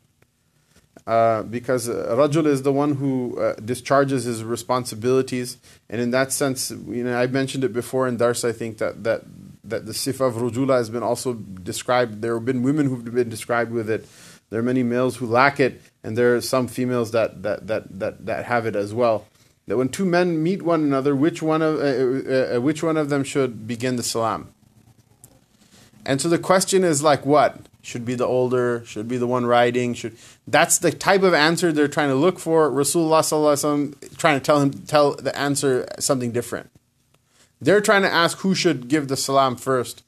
uh, because Rajul is the one who uh, discharges his responsibilities, and in that sense, you know, I mentioned it before in Dars. I think that that that the sifa of Rujula has been also described. There have been women who've been described with it. There are many males who lack it, and there are some females that that that that, that have it as well. That when two men meet one another, which one of uh, uh which one of them should begin the salam? And so the question is like what? Should be the older, should be the one riding. Should that's the type of answer they're trying to look for. Rasulullah sallallahu trying to tell him tell the answer something different. They're trying to ask who should give the salam first,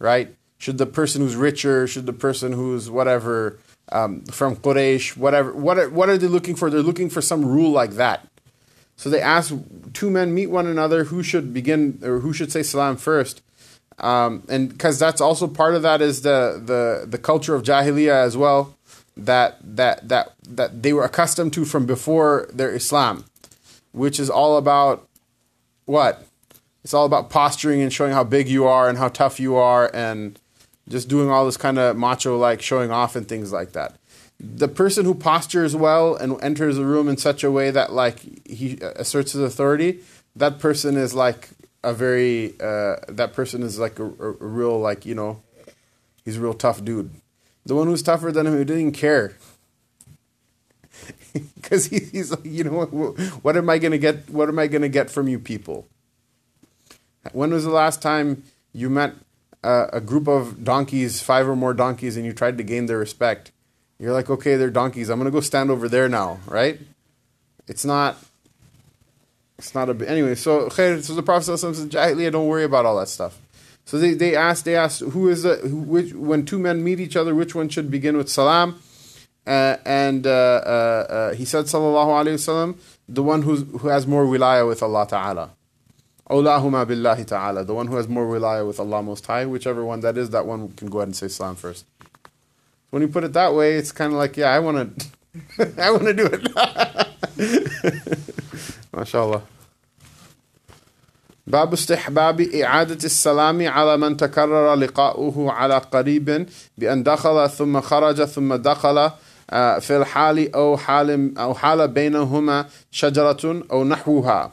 right? Should the person who's richer? Should the person who's whatever um, from Quraysh? Whatever. What are, what are they looking for? They're looking for some rule like that. So they ask two men meet one another who should begin or who should say salam first, um, and because that's also part of that is the the the culture of jahiliyyah as well that that that that they were accustomed to from before their Islam, which is all about what it's all about posturing and showing how big you are and how tough you are and just doing all this kind of macho like showing off and things like that. The person who postures well and enters a room in such a way that like he asserts his authority, that person is like a very uh, that person is like a, a, real like you know he's a real tough dude. The one who's tougher than him who didn't care because he, he's like you know what, what am I gonna get? What am I gonna get from you people? When was the last time you met uh, a group of donkeys, five or more donkeys, and you tried to gain their respect? You're like, okay, they're donkeys. I'm gonna go stand over there now, right? It's not. It's not a anyway. So, so the Prophet says, "Jahiliyyah, don't worry about all that stuff." So they, they asked they asked who is the who, which when two men meet each other, which one should begin with salam? Uh, and uh, uh, uh he said, sallallahu alaihi wasallam, the one who's, who has more wilaya with Allah Taala. Awlahuma billahi ta'ala. The one who has more wilaya with Allah Most High, whichever one that is, that one can go ahead and say salam first. When you put it that way, it's kind of like, yeah, I want to, I want to do it. MashaAllah. باب استحباب إعادة السلام على من تكرر لقاؤه على قريب بأن دخل ثم خرج ثم دخل في الحال أو حال أو حال بينهما شجرة أو نحوها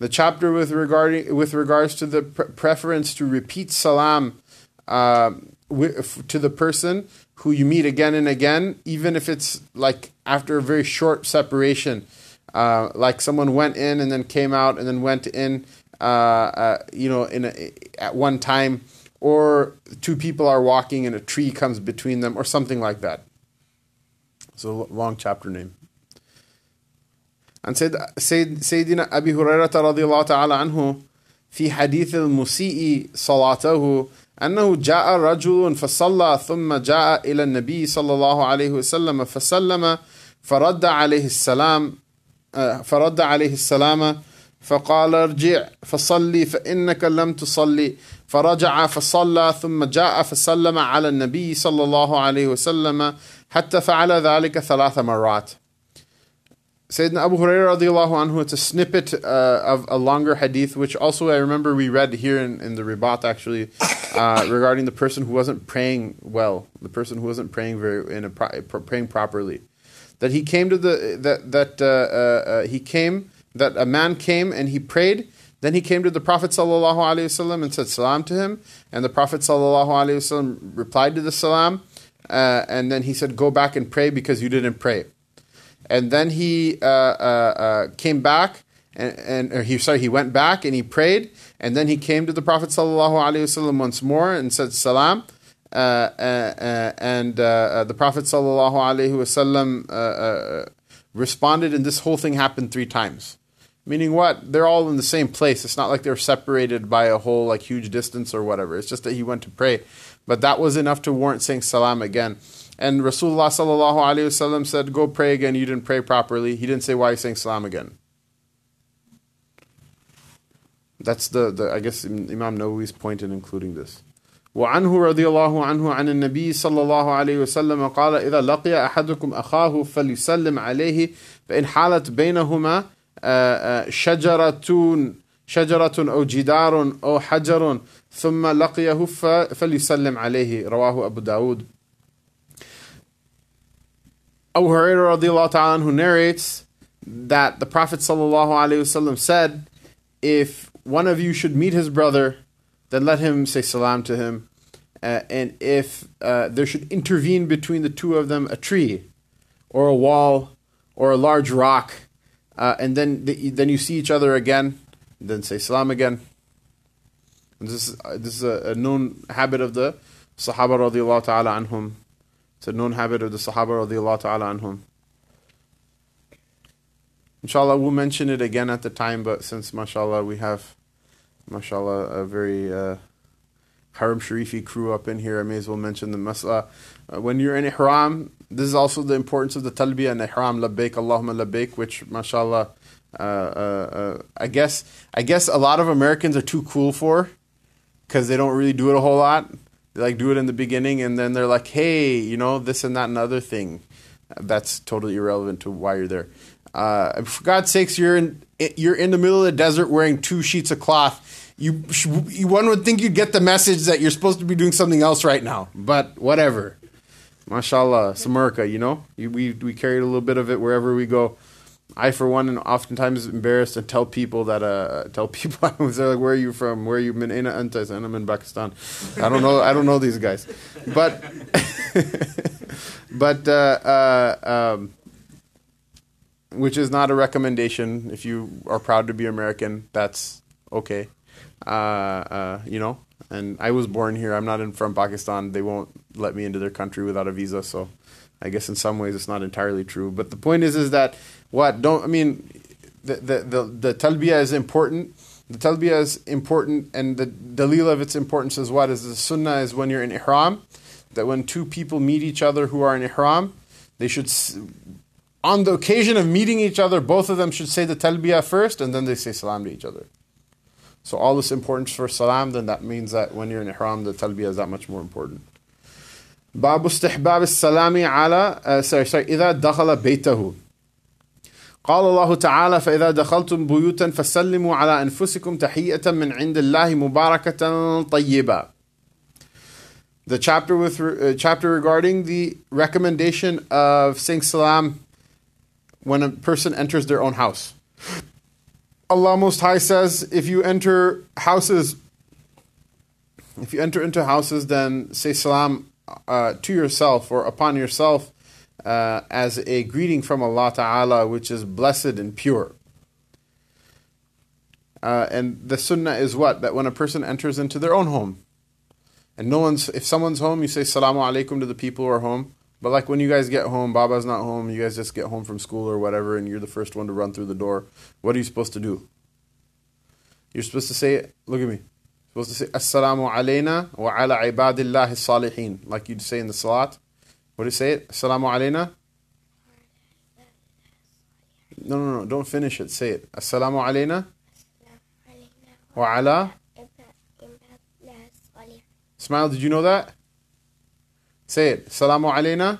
the chapter with regarding with regards to the pre- preference to repeat salam uh, with, to the person who you meet again and again, even if it's like after a very short separation, uh, like someone went in and then came out and then went in, uh, uh you know, in a, at one time, or two people are walking and a tree comes between them, or something like that. It's a long chapter name. عن سيد سيد سيدنا أبي هريرة رضي الله تعالى عنه في حديث المسيء صلاته أنه جاء رجل فصلى ثم جاء إلى النبي صلى الله عليه وسلم فسلم فرد عليه السلام فرد عليه السلام فقال ارجع فصلي فإنك لم تصلي فرجع فصلى ثم جاء فسلم على النبي صلى الله عليه وسلم حتى فعل ذلك ثلاث مرات Sayyidina Abu Hurairah radiallahu anhu, it's a snippet uh, of a longer hadith, which also I remember we read here in, in the Ribat actually, uh, regarding the person who wasn't praying well, the person who wasn't praying very in a praying properly. That he came to the that that uh, uh, uh, he came that a man came and he prayed. Then he came to the Prophet wasallam and said salam to him, and the Prophet wasallam replied to the salam, uh, and then he said, "Go back and pray because you didn't pray." and then he uh, uh, uh, came back and, and he sorry he went back and he prayed and then he came to the Prophet sallallahu once more and said salam. Uh, uh, and the Prophet sallallahu responded, and this whole thing happened three times. Meaning what? They're all in the same place. It's not like they're separated by a whole like huge distance or whatever. It's just that he went to pray, but that was enough to warrant saying salam again. And Rasulullah sallallahu alaihi wasallam said, "Go pray again. You didn't pray properly." He didn't say why you saying salam again. That's the, the I guess Imam Nawawi's point in including this. وعنه رضي الله عنه عن النبي صلى الله عليه وسلم قال إذا لقي أحدكم أخاه فليسلم عليه فإن حالت بينهما شجرة شجرة أو جدار أو حجر ثم لقيه فليسلم عليه رواه أبو داود Abu Hurairah radiallahu ta'ala who narrates that the Prophet sallallahu said, if one of you should meet his brother, then let him say salam to him. Uh, and if uh, there should intervene between the two of them a tree or a wall or a large rock, uh, and then then you see each other again, then say salam again. And this is, uh, this is a, a known habit of the Sahaba radiallahu ta'ala anhum. It's a known habit of the Sahaba radiallahu ta'ala anhum. Inshallah, we'll mention it again at the time, but since mashallah we have, mashallah, a very uh, Haram Sharifi crew up in here, I may as well mention the mas'ala. Uh, when you're in ihram, this is also the importance of the talbiyah and ihram, labbaik, Allahumma labbaik, which mashallah, uh, uh, uh, I guess, I guess a lot of Americans are too cool for, because they don't really do it a whole lot. They like do it in the beginning, and then they're like, hey, you know, this and that and other thing. That's totally irrelevant to why you're there. Uh, for God's sakes, you're in you're in the middle of the desert wearing two sheets of cloth. You, you one would think you'd get the message that you're supposed to be doing something else right now, but whatever. Mashallah, it's America, you know. We we carry a little bit of it wherever we go. I, for one, am oftentimes embarrassed and tell people that uh tell people they're like, "Where are you from? Where are you?" Min anta and I'm in Pakistan. I don't know. I don't know these guys, but but uh, uh, um, which is not a recommendation. If you are proud to be American, that's okay. Uh, uh, you know, and I was born here. I'm not in, from Pakistan. They won't let me into their country without a visa. So, I guess in some ways it's not entirely true. But the point is, is that what don't I mean? The the the, the talbiyah is important. The talbiyah is important, and the dalil of its importance is what is the sunnah is when you're in ihram, that when two people meet each other who are in ihram, they should on the occasion of meeting each other, both of them should say the talbiyah first and then they say salam to each other. So all this importance for salam, then that means that when you're in ihram, the talbiyah is that much more important. باب استحباب السلام على uh, sorry sorry إذا دخل بيته قال الله تعالى فإذا دخلتم بيوتا فسلموا على أنفسكم تحية من عند الله مباركة طيبة the chapter with uh, chapter regarding the recommendation of saying salam when a person enters their own house. Allah Most High says, if you enter houses, if you enter into houses, then say salam uh, to yourself or upon yourself uh, as a greeting from Allah Ta'ala, which is blessed and pure. Uh, and the sunnah is what? That when a person enters into their own home, and no one's, if someone's home, you say salamu alaikum to the people who are home. But like when you guys get home, Baba's not home, you guys just get home from school or whatever, and you're the first one to run through the door. What are you supposed to do? You're supposed to say, look at me. You're supposed to say, Assalamu alayna wa ala ibadillahi salihin. Like you'd say in the salat. What do you say it? Assalamu alayna? No, no, no. Don't finish it. Say it. Assalamu alayna wa ala. Smile, did you know that? Say it. Salamu alayna.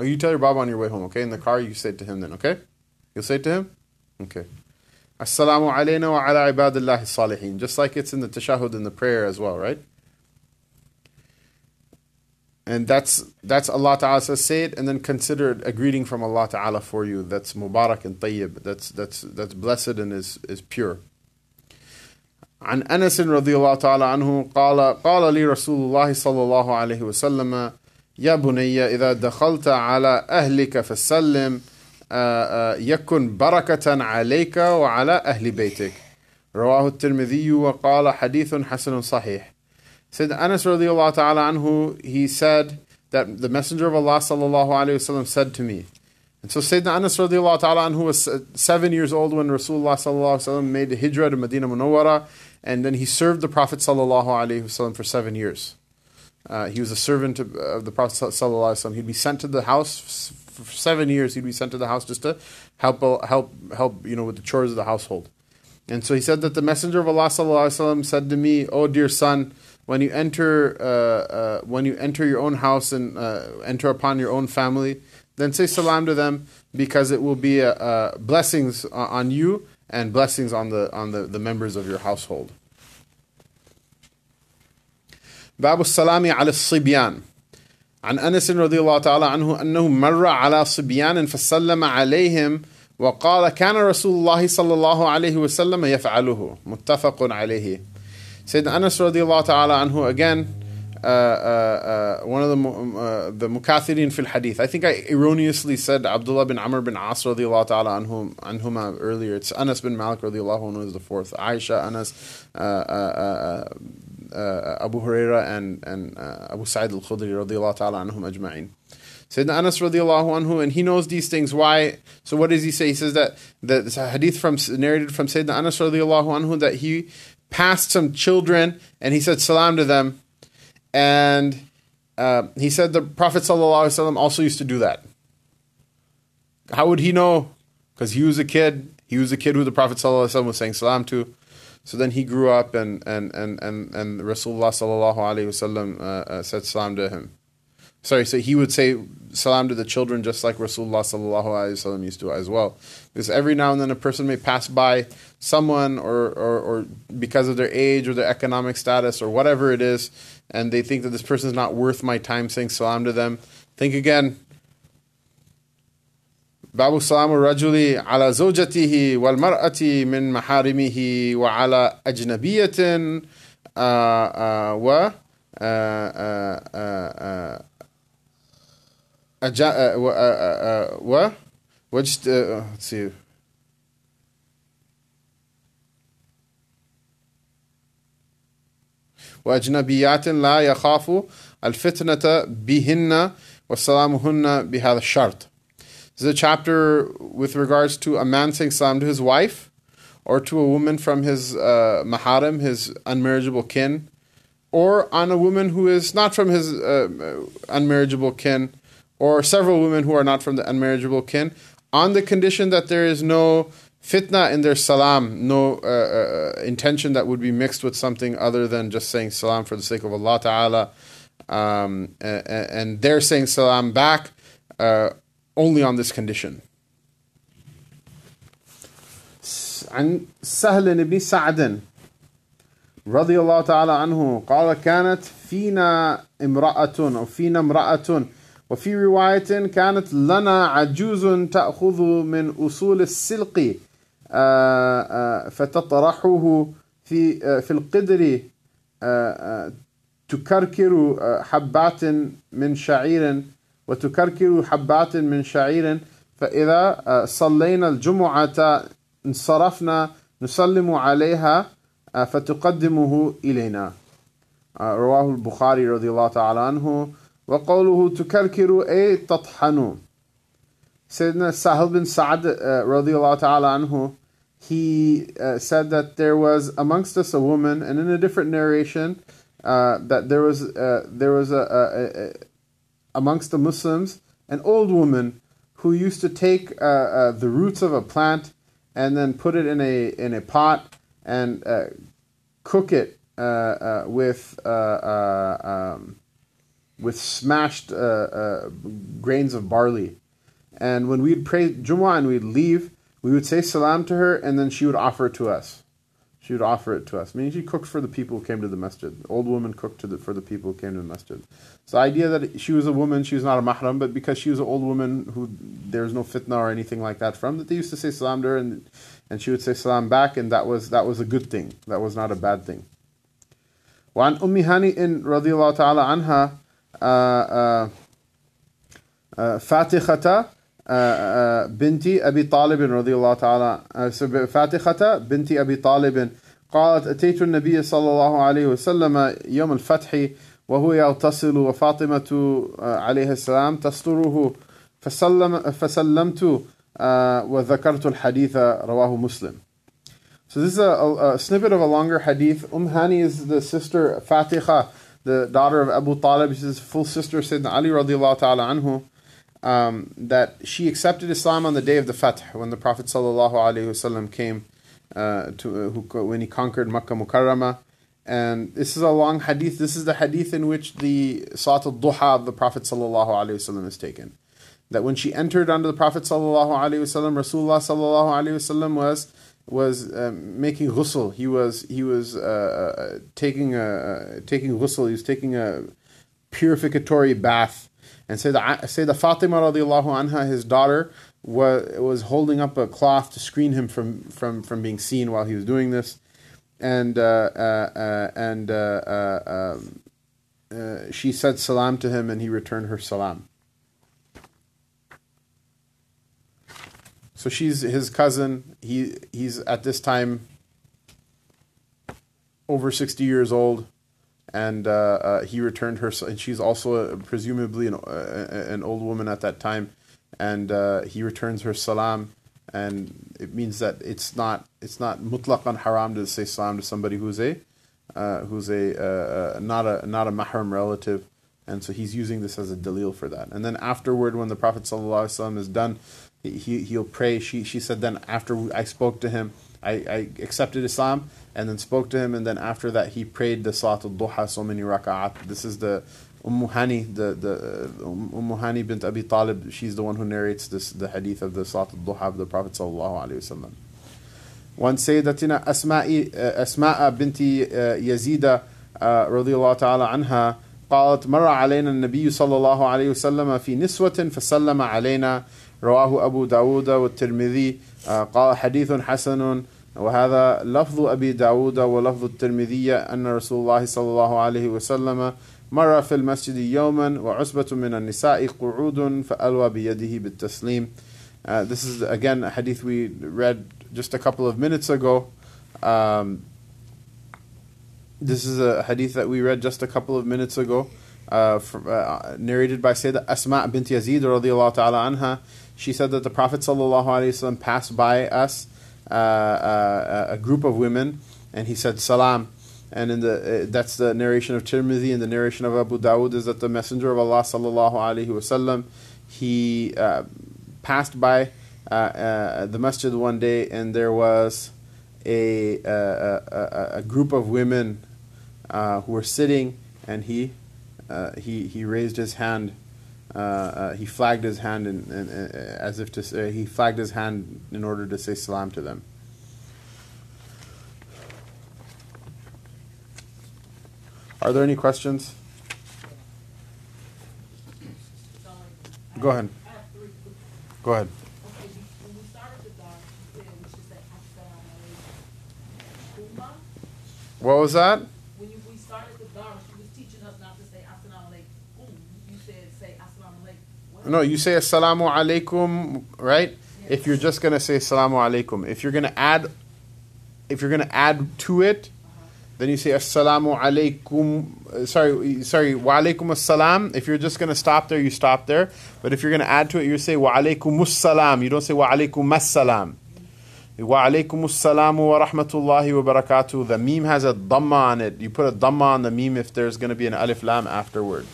Oh, you tell your Baba on your way home, okay? In the car, you say it to him then, okay? You'll say it to him? Okay. Assalamu alayna wa ala ibadillahi salihin. Just like it's in the tashahud in the prayer as well, right? And that's that's Allah Ta'ala says, say it and then consider it a greeting from Allah Ta'ala for you. That's mubarak and tayyib. That's that's that's blessed and is, is pure. عن أنس رضي الله تعالى عنه قال قال لي رسول الله صلى الله عليه وسلم يا بني إذا دخلت على أهلك فسلم يكن بركة عليك وعلى أهل بيتك رواه الترمذي وقال حديث حسن صحيح Said Anas radiallahu ta'ala anhu, he said that the Messenger of Allah sallallahu alayhi wasallam said to me, and so Sayyidina Anas radiallahu ta'ala anhu was seven years old when Rasulullah sallallahu alayhi wasallam made hijrah to Medina Munawwara and then he served the Prophet ﷺ for seven years. Uh, he was a servant of, of the Prophet ﷺ. He'd be sent to the house for seven years. He'd be sent to the house just to help, help, help, you know, with the chores of the household. And so he said that the Messenger of Allah ﷺ said to me, "Oh dear son, when you enter, uh, uh, when you enter your own house and uh, enter upon your own family, then say salam to them because it will be blessings on you." and blessings on the on the, the members of your household. باب السلام على الصبيان عن انس رضي الله تعالى عنه انه مر على صبيان فسلم عليهم وقال كان رسول الله صلى الله عليه وسلم يفعله متفق عليه سيد انس رضي الله تعالى عنه again uh, uh, uh, one of the uh, the mukathirin fil hadith. I think I erroneously said Abdullah bin Amr bin As radiallahu ta'ala anhum, anhuma earlier. It's Anas bin Malik radiallahu anhu is the fourth. Aisha, Anas, uh, Abu Huraira and, and Abu Sa'id al-Khudri radiallahu ta'ala anhum ajma'in. Sayyidina Anas radiallahu anhu, and he knows these things. Why? So what does he say? He says that, that it's hadith from, narrated from Sayyidina Anas radiallahu anhu that he passed some children and he said salam to them. And uh, he said the Prophet also used to do that. How would he know? Because he was a kid. He was a kid who the Prophet was saying salam to. So then he grew up and and and and, and Rasulullah sallallahu alaihi wasallam uh, uh, said salam to him. Sorry, so he would say salam to the children just like Rasulullah sallallahu alaihi wasallam used to as well. Because every now and then a person may pass by someone or, or or because of their age or their economic status or whatever it is, and they think that this person is not worth my time saying salam to them. Think again. باب سلام الرجل على زوجته والمرأة من محارمه وعلى أجنبية و و وجد وأجنبيات لا يخاف الفتنة بهن وسلامهن بهذا الشرط This is a chapter with regards to a man saying salam to his wife or to a woman from his uh, maharim, his unmarriageable kin, or on a woman who is not from his uh, unmarriageable kin, or several women who are not from the unmarriageable kin, on the condition that there is no fitna in their salam, no uh, uh, intention that would be mixed with something other than just saying salam for the sake of Allah Ta'ala, um, and, and they're saying salam back uh, only on this condition. عن سهل بن سعد رضي الله تعالى عنه قال كانت فينا امرأة أو فينا امرأة وفي رواية كانت لنا عجوز تأخذ من أصول السلق فتطرحه في في القدر تكركر حبات من شعير وتكركر حبات من شعير. فإذا صلينا الجمعة انصرفنا نسلم عليها فتقدمه إلينا. رواه البخاري رضي الله تعالى عنه. وقوله تكركر أي تطحن Sayyidina Sahal bin Sa'ad uh, radiallahu ta'ala anhu, he uh, said that there was amongst us a woman, and in a different narration, uh, that there was uh, there was a, a, a, amongst the Muslims an old woman who used to take uh, uh, the roots of a plant and then put it in a in a pot and uh, cook it with um, with smashed grains of barley. And when we'd pray Jumu'ah and we'd leave, we would say salam to her, and then she would offer it to us. She would offer it to us. Meaning she cooked for the people who came to the masjid. The old woman cooked to the, for the people who came to the masjid. So the idea that she was a woman, she was not a mahram, but because she was an old woman who there's no fitna or anything like that from, that they used to say salam to her, and, and she would say salam back, and that was that was a good thing. That was not a bad thing. وعن أم هانئ رضي الله تعالى عنها فاتخة بنت أبي طالب رضي الله تعالى فاتخة بنت أبي طالب قالت أتيت النبي صلى الله عليه وسلم يوم الفتح وهو يغتسل وفاطمة عليه السلام تستره فسلم فسلمت وذكرت الحديث رواه مسلم So this is a, a, a, snippet of a longer hadith. Umm Hani is the sister Fatiha, the daughter of Abu Talib. She's full sister Sayyidina Ali radiallahu ta'ala anhu. Um, that she accepted Islam on the day of the Fath, when the Prophet wasallam came uh, to uh, who, when he conquered Makkah Mukarramah. And this is a long hadith. This is the hadith in which the Salat al-Duha of the Prophet wasallam is taken. That when she entered under the Prophet wasallam, Rasulullah wasallam was was um, making ghusl. He was he was uh, taking a taking ghusl. He was taking a purificatory bath. And Sayyidah, Sayyidah Fatima radiallahu anha, his daughter, was, was holding up a cloth to screen him from, from, from being seen while he was doing this. And uh, uh, uh, and um, she said salam to him, and he returned her salam. So she's his cousin. He he's at this time over sixty years old, and uh, uh, he returned her, and she's also uh, presumably an, an old woman at that time, and he returns her salam, and it means that it's not it's not mutlaqan haram to say salam to somebody who's a uh, who's a uh, not a not a mahram relative, and so he's using this as a dalil for that. And then afterward, when the Prophet ﷺ is done, he he'll pray. She she said then after I spoke to him, I, I accepted Islam and then spoke to him, and then after that he prayed the Salat al-Duha so many rak'at. This is the Umm Hani, the the uh, Umm Hani bint Abi Talib. She's the one who narrates this the hadith of the Salat al-Duha of the Prophet sallallahu alaihi wasallam. وعن سيدتنا أسماء أسماء بنت يزيد رضي الله تعالى عنها قالت مر علينا النبي صلى الله عليه وسلم في نسوة فسلم علينا رواه أبو داود والترمذي قال حديث حسن وهذا لفظ أبي داود ولفظ الترمذي أن رسول الله صلى الله عليه وسلم مر في المسجد يوما وعصبة من النساء قعود فألوى بيده بالتسليم Uh, this is again a hadith we read just a couple of minutes ago. Um, this is a hadith that we read just a couple of minutes ago, uh, from, uh, narrated by Sayyidah Asma bint Yazid radiallahu ta'ala anha. She said that the Prophet sallallahu alaihi wasallam passed by us, uh, uh, a group of women, and he said salam. And in the uh, that's the narration of Tirmidhi and the narration of Abu Dawud is that the Messenger of Allah sallallahu alaihi wasallam he passed by uh, uh, the masjid one day, and there was a a, a, a group of women uh, who were sitting, and he he he raised his hand. Uh, uh, he flagged his hand in, in, in, as if to say he flagged his hand in order to say salam to them. Are there any questions? Go ahead. Go ahead. What was that? When you, we started the she was teaching us not to say assalamu alaikum. You said say assalamu alaikum. No, you say assalamu alaikum, right? If you're just gonna say assalamu alaikum. If you're gonna add if you're gonna add to it, then you say assalamu alaikum. uh, Sorry, sorry, wa alaikum assalam. If you're just gonna stop there, you stop there. But if you're gonna add to it, you say wa alaikum assalam. You don't say wa alaikum assalam. Wa alaikum assalam wa rahmatullahi wa barakatuh. The mim has a dhamma on it. You put a dhamma on the mim if there's gonna be an alif lam afterward.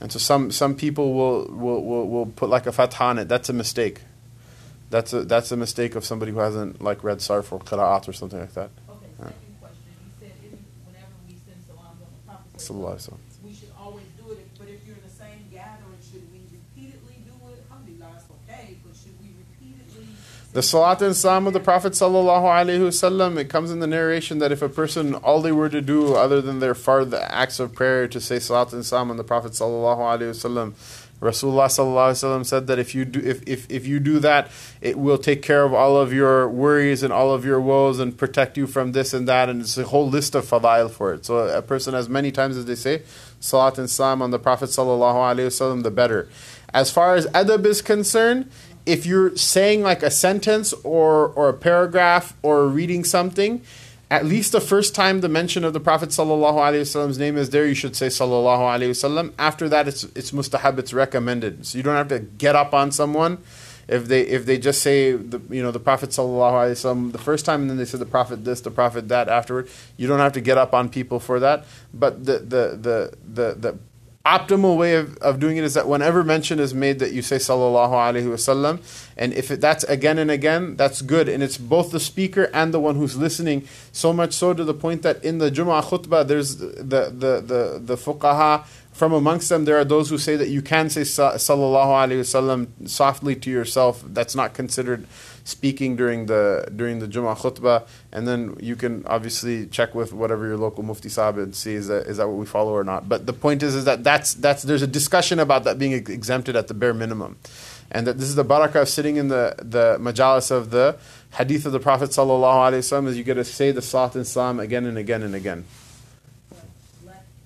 And so some some people will will, will, will put like a fatha on it. That's a mistake. That's a that's a mistake of somebody who hasn't like read sarf or qira'at or something like that. Okay, second question. You said whenever we send salams on the Prophet, Sallallahu alaihi wasallam. we should always do it. But if you're in the same gathering, should we repeatedly do it? Alhamdulillah, it's okay. But should we repeatedly? The salat and salam of the Prophet wasallam. It comes in the narration that if a person all they were to do other than their fard acts of prayer to say salat and salam on the Prophet wasallam. Rasulullah wasallam said that if you do if, if, if you do that, it will take care of all of your worries and all of your woes and protect you from this and that. And it's a whole list of fadail for it. So a person as many times as they say salat and salam on the Prophet wasallam, the better. As far as adab is concerned, if you're saying like a sentence or or a paragraph or reading something, at least the first time the mention of the Prophet wasallam's name is there, you should say sallallahu alaihi wasallam. After that, it's it's mustahab, it's recommended. So you don't have to get up on someone if they if they just say the you know the Prophet sallallahu alaihi wasallam the first time and then they say the Prophet this, the Prophet that afterward. You don't have to get up on people for that. But the the the the, the optimal way of, of doing it is that whenever mention is made that you say sallallahu alaihi wasallam and if it, that's again and again that's good. And it's both the speaker and the one who's listening. So much so to the point that in the Jum'ah khutbah there's the the the, the fuqaha from amongst them there are those who say that you can say sa- sallallahu alaihi wasallam softly to yourself. That's not considered speaking during the during the Jummah khutbah, and then you can obviously check with whatever your local mufti sahib and see is that is that what we follow or not. But the point is is that that's that's there's a discussion about that being ex- exempted at the bare minimum, and that this is the barakah of sitting in the the majalis of the hadith of the Prophet sallallahu alaihi wasallam is you get to say the salat and salam again and again and again.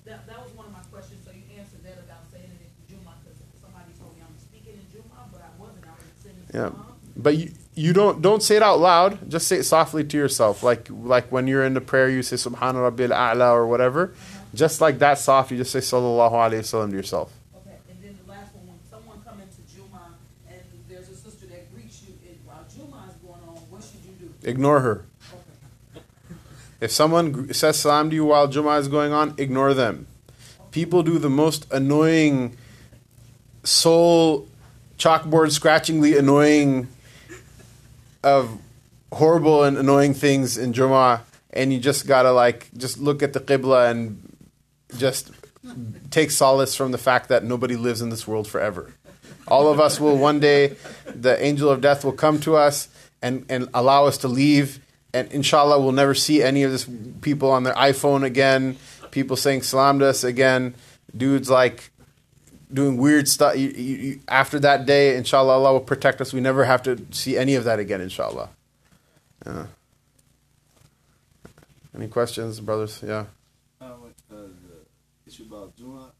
That, that was one of my questions. So you answered that about saying it in Juma because somebody told me I'm speaking in Juma, but I wasn't. I was sending Yeah. But you, you don't don't say it out loud. Just say it softly to yourself, like like when you're in the prayer, you say Subhana Rabbil A'la or whatever. Just like that soft, you just say sallallahu alayhi wasallam to yourself. Okay, and then the last one, when someone come into Juma and there's a sister that greets you and while Juma is going on, what should you do? Ignore her. Okay. If someone says salam to you while Jummah is going on, ignore them. People do the most annoying, soul chalkboard scratchingly annoying of horrible and annoying things in Jummah, and you just gotta like just look at the qibla and just take solace from the fact that nobody lives in this world forever. All of us will one day, the angel of death will come to us and, and allow us to leave. And inshallah, we'll never see any of this people on their iPhone again, people saying salam to us again, dudes like doing weird stuff. You, you, after that day, inshallah, Allah will protect us. We never have to see any of that again, inshallah. Yeah. Any questions, brothers? Yeah. Uh, with, uh, the issue about Juma,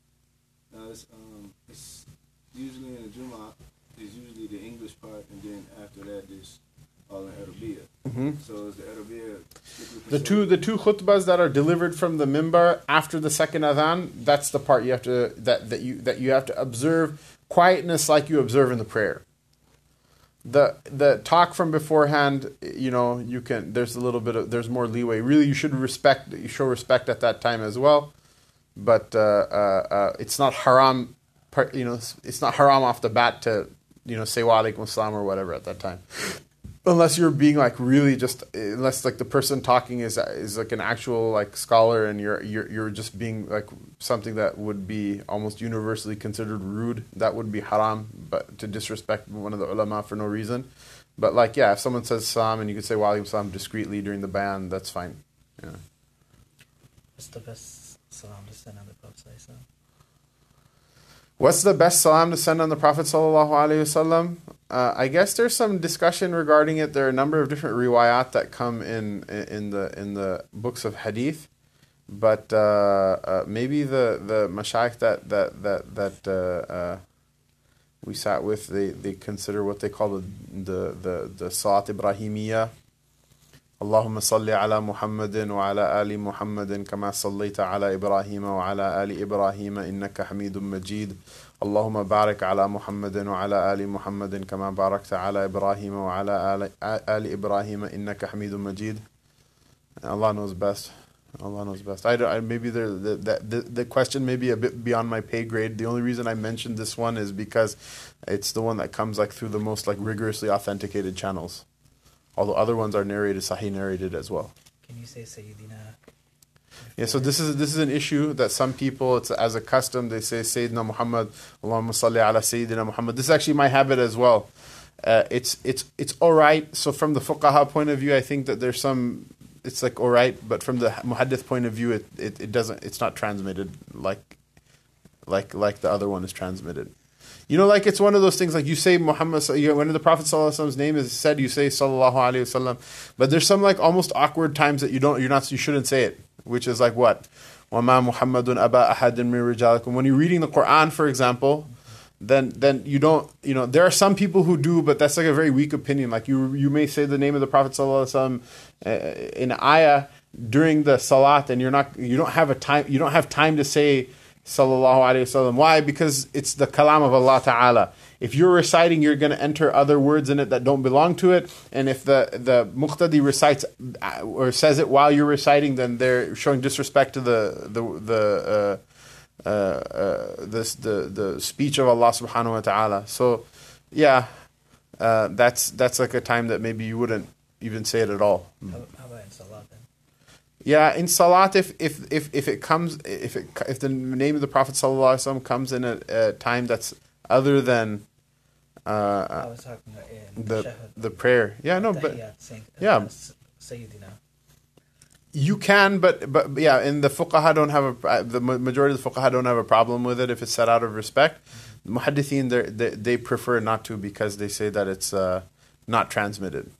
uh, it's, um, it's usually in the Juma, it's usually the English part, and then after that, there's all in Arabic. hmm So is the Arabic The two the two khutbas that are delivered from the mimbar after the second adhan, that's the part you have to that, that you that you have to observe quietness like you observe in the prayer. The the talk from beforehand, you know, you can there's a little bit of there's more leeway. Really, you should respect you show respect at that time as well, but uh, uh, uh, it's not haram. You know, it's, not haram off the bat to you know say wa alaikum salam or whatever at that time unless you're being like really just unless like the person talking is is like an actual like scholar and you're you're you're just being like something that would be almost universally considered rude that would be haram but to disrespect one of the ulama for no reason but like yeah if someone says salam and you could say wa alaikum salam discreetly during the bayan that's fine yeah What's the best salam to send on the Prophet? sallallahu alaihi wasallam? What's the best salam to send on the Prophet sallallahu alaihi wasallam? uh, I guess there's some discussion regarding it. There are a number of different riwayat that come in in the in the books of hadith, but uh, uh, maybe the the mashayikh that that that that uh, uh, we sat with they, they consider what they call the the the, the Salat Ibrahimiya. اللهم صل على محمد وعلى آل محمد كما صليت على إبراهيم ala آل إبراهيم إنك حميد مجيد اللهم بارك على محمد وعلى آل محمد كما باركت على إبراهيم وعلى آل, آل إبراهيم إنك حميد مجيد Allah knows best Allah knows best I, don't- I maybe the, the, the, the question may be a bit beyond my pay grade the only reason I mentioned this one is because it's the one that comes like through the most like rigorously authenticated channels although other ones are narrated sahih narrated as well Can you say Sayyidina? yeah, so this is this is an issue that some people it's as a custom they say Sayyidina Muhammad, Allahumma salli ala Sayyidina Muhammad. This is actually my habit as well. Uh, it's it's it's all right. So from the fuqaha point of view, I think that there's some it's like all right, but from the muhaddith point of view, it, it, it doesn't it's not transmitted like like like the other one is transmitted. You know, like it's one of those things. Like you say Muhammad, you know, when the Prophet Prophet's name is said, you say Sallallahu Alaihi Wasallam. But there's some like almost awkward times that you don't, you're not, you shouldn't say it. Which is like what? وَمَا مُحَمَّدٌ أَبَا أَحَدٍ مِّن رِجَالِكُمْ When you're reading the Quran, for example, then then you don't, you know, there are some people who do, but that's like a very weak opinion. Like you you may say the name of the Prophet Sallallahu Alaihi Wasallam uh, in ayah during the salat, and you're not, you don't have a time, you don't have time to say sallallahu alaihi wasallam. Why? Because it's the kalam of Allah Taala. If you're reciting, you're going to enter other words in it that don't belong to it. And if the the muqtadi recites uh, or says it while you're reciting, then they're showing disrespect to the the the uh, uh, uh, this the the speech of Allah Subhanahu wa Taala. So, yeah, uh, that's that's like a time that maybe you wouldn't even say it at all. How, how about in Salat then? Yeah, in salat, if if if, if it comes, if it if the name of the Prophet sallallahu comes in a, a time that's other than I uh, was talking about in the the prayer, yeah, no, but uh, yeah. Sayyidina. you can, but but yeah, in the fuqaha don't have a uh, the majority of the fuqaha don't have a problem with it if it's said out of respect. The muhaddithin they're- they they prefer not to because they say that it's uh, not transmitted.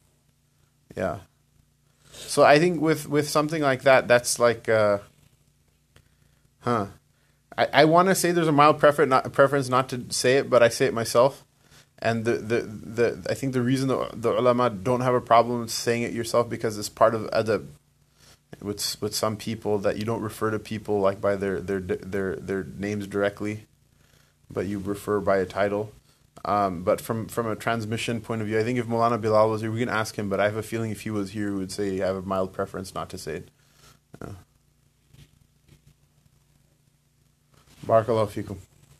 Yeah. So I think with with something like that, that's like, uh, huh. I, I want to say there's a mild preference not, preference not to say it, but I say it myself. And the, the, the I think the reason the, the ulama don't have a problem saying it yourself because it's part of adab. with with some people that you don't refer to people like by their their their their names directly, but you refer by a title. Um, but from from a transmission point of view, I think if Molana Bilal was here, we can ask him. But I have a feeling if he was here, he would say I have a mild preference not to say it. Yeah. Barakallahu fikum.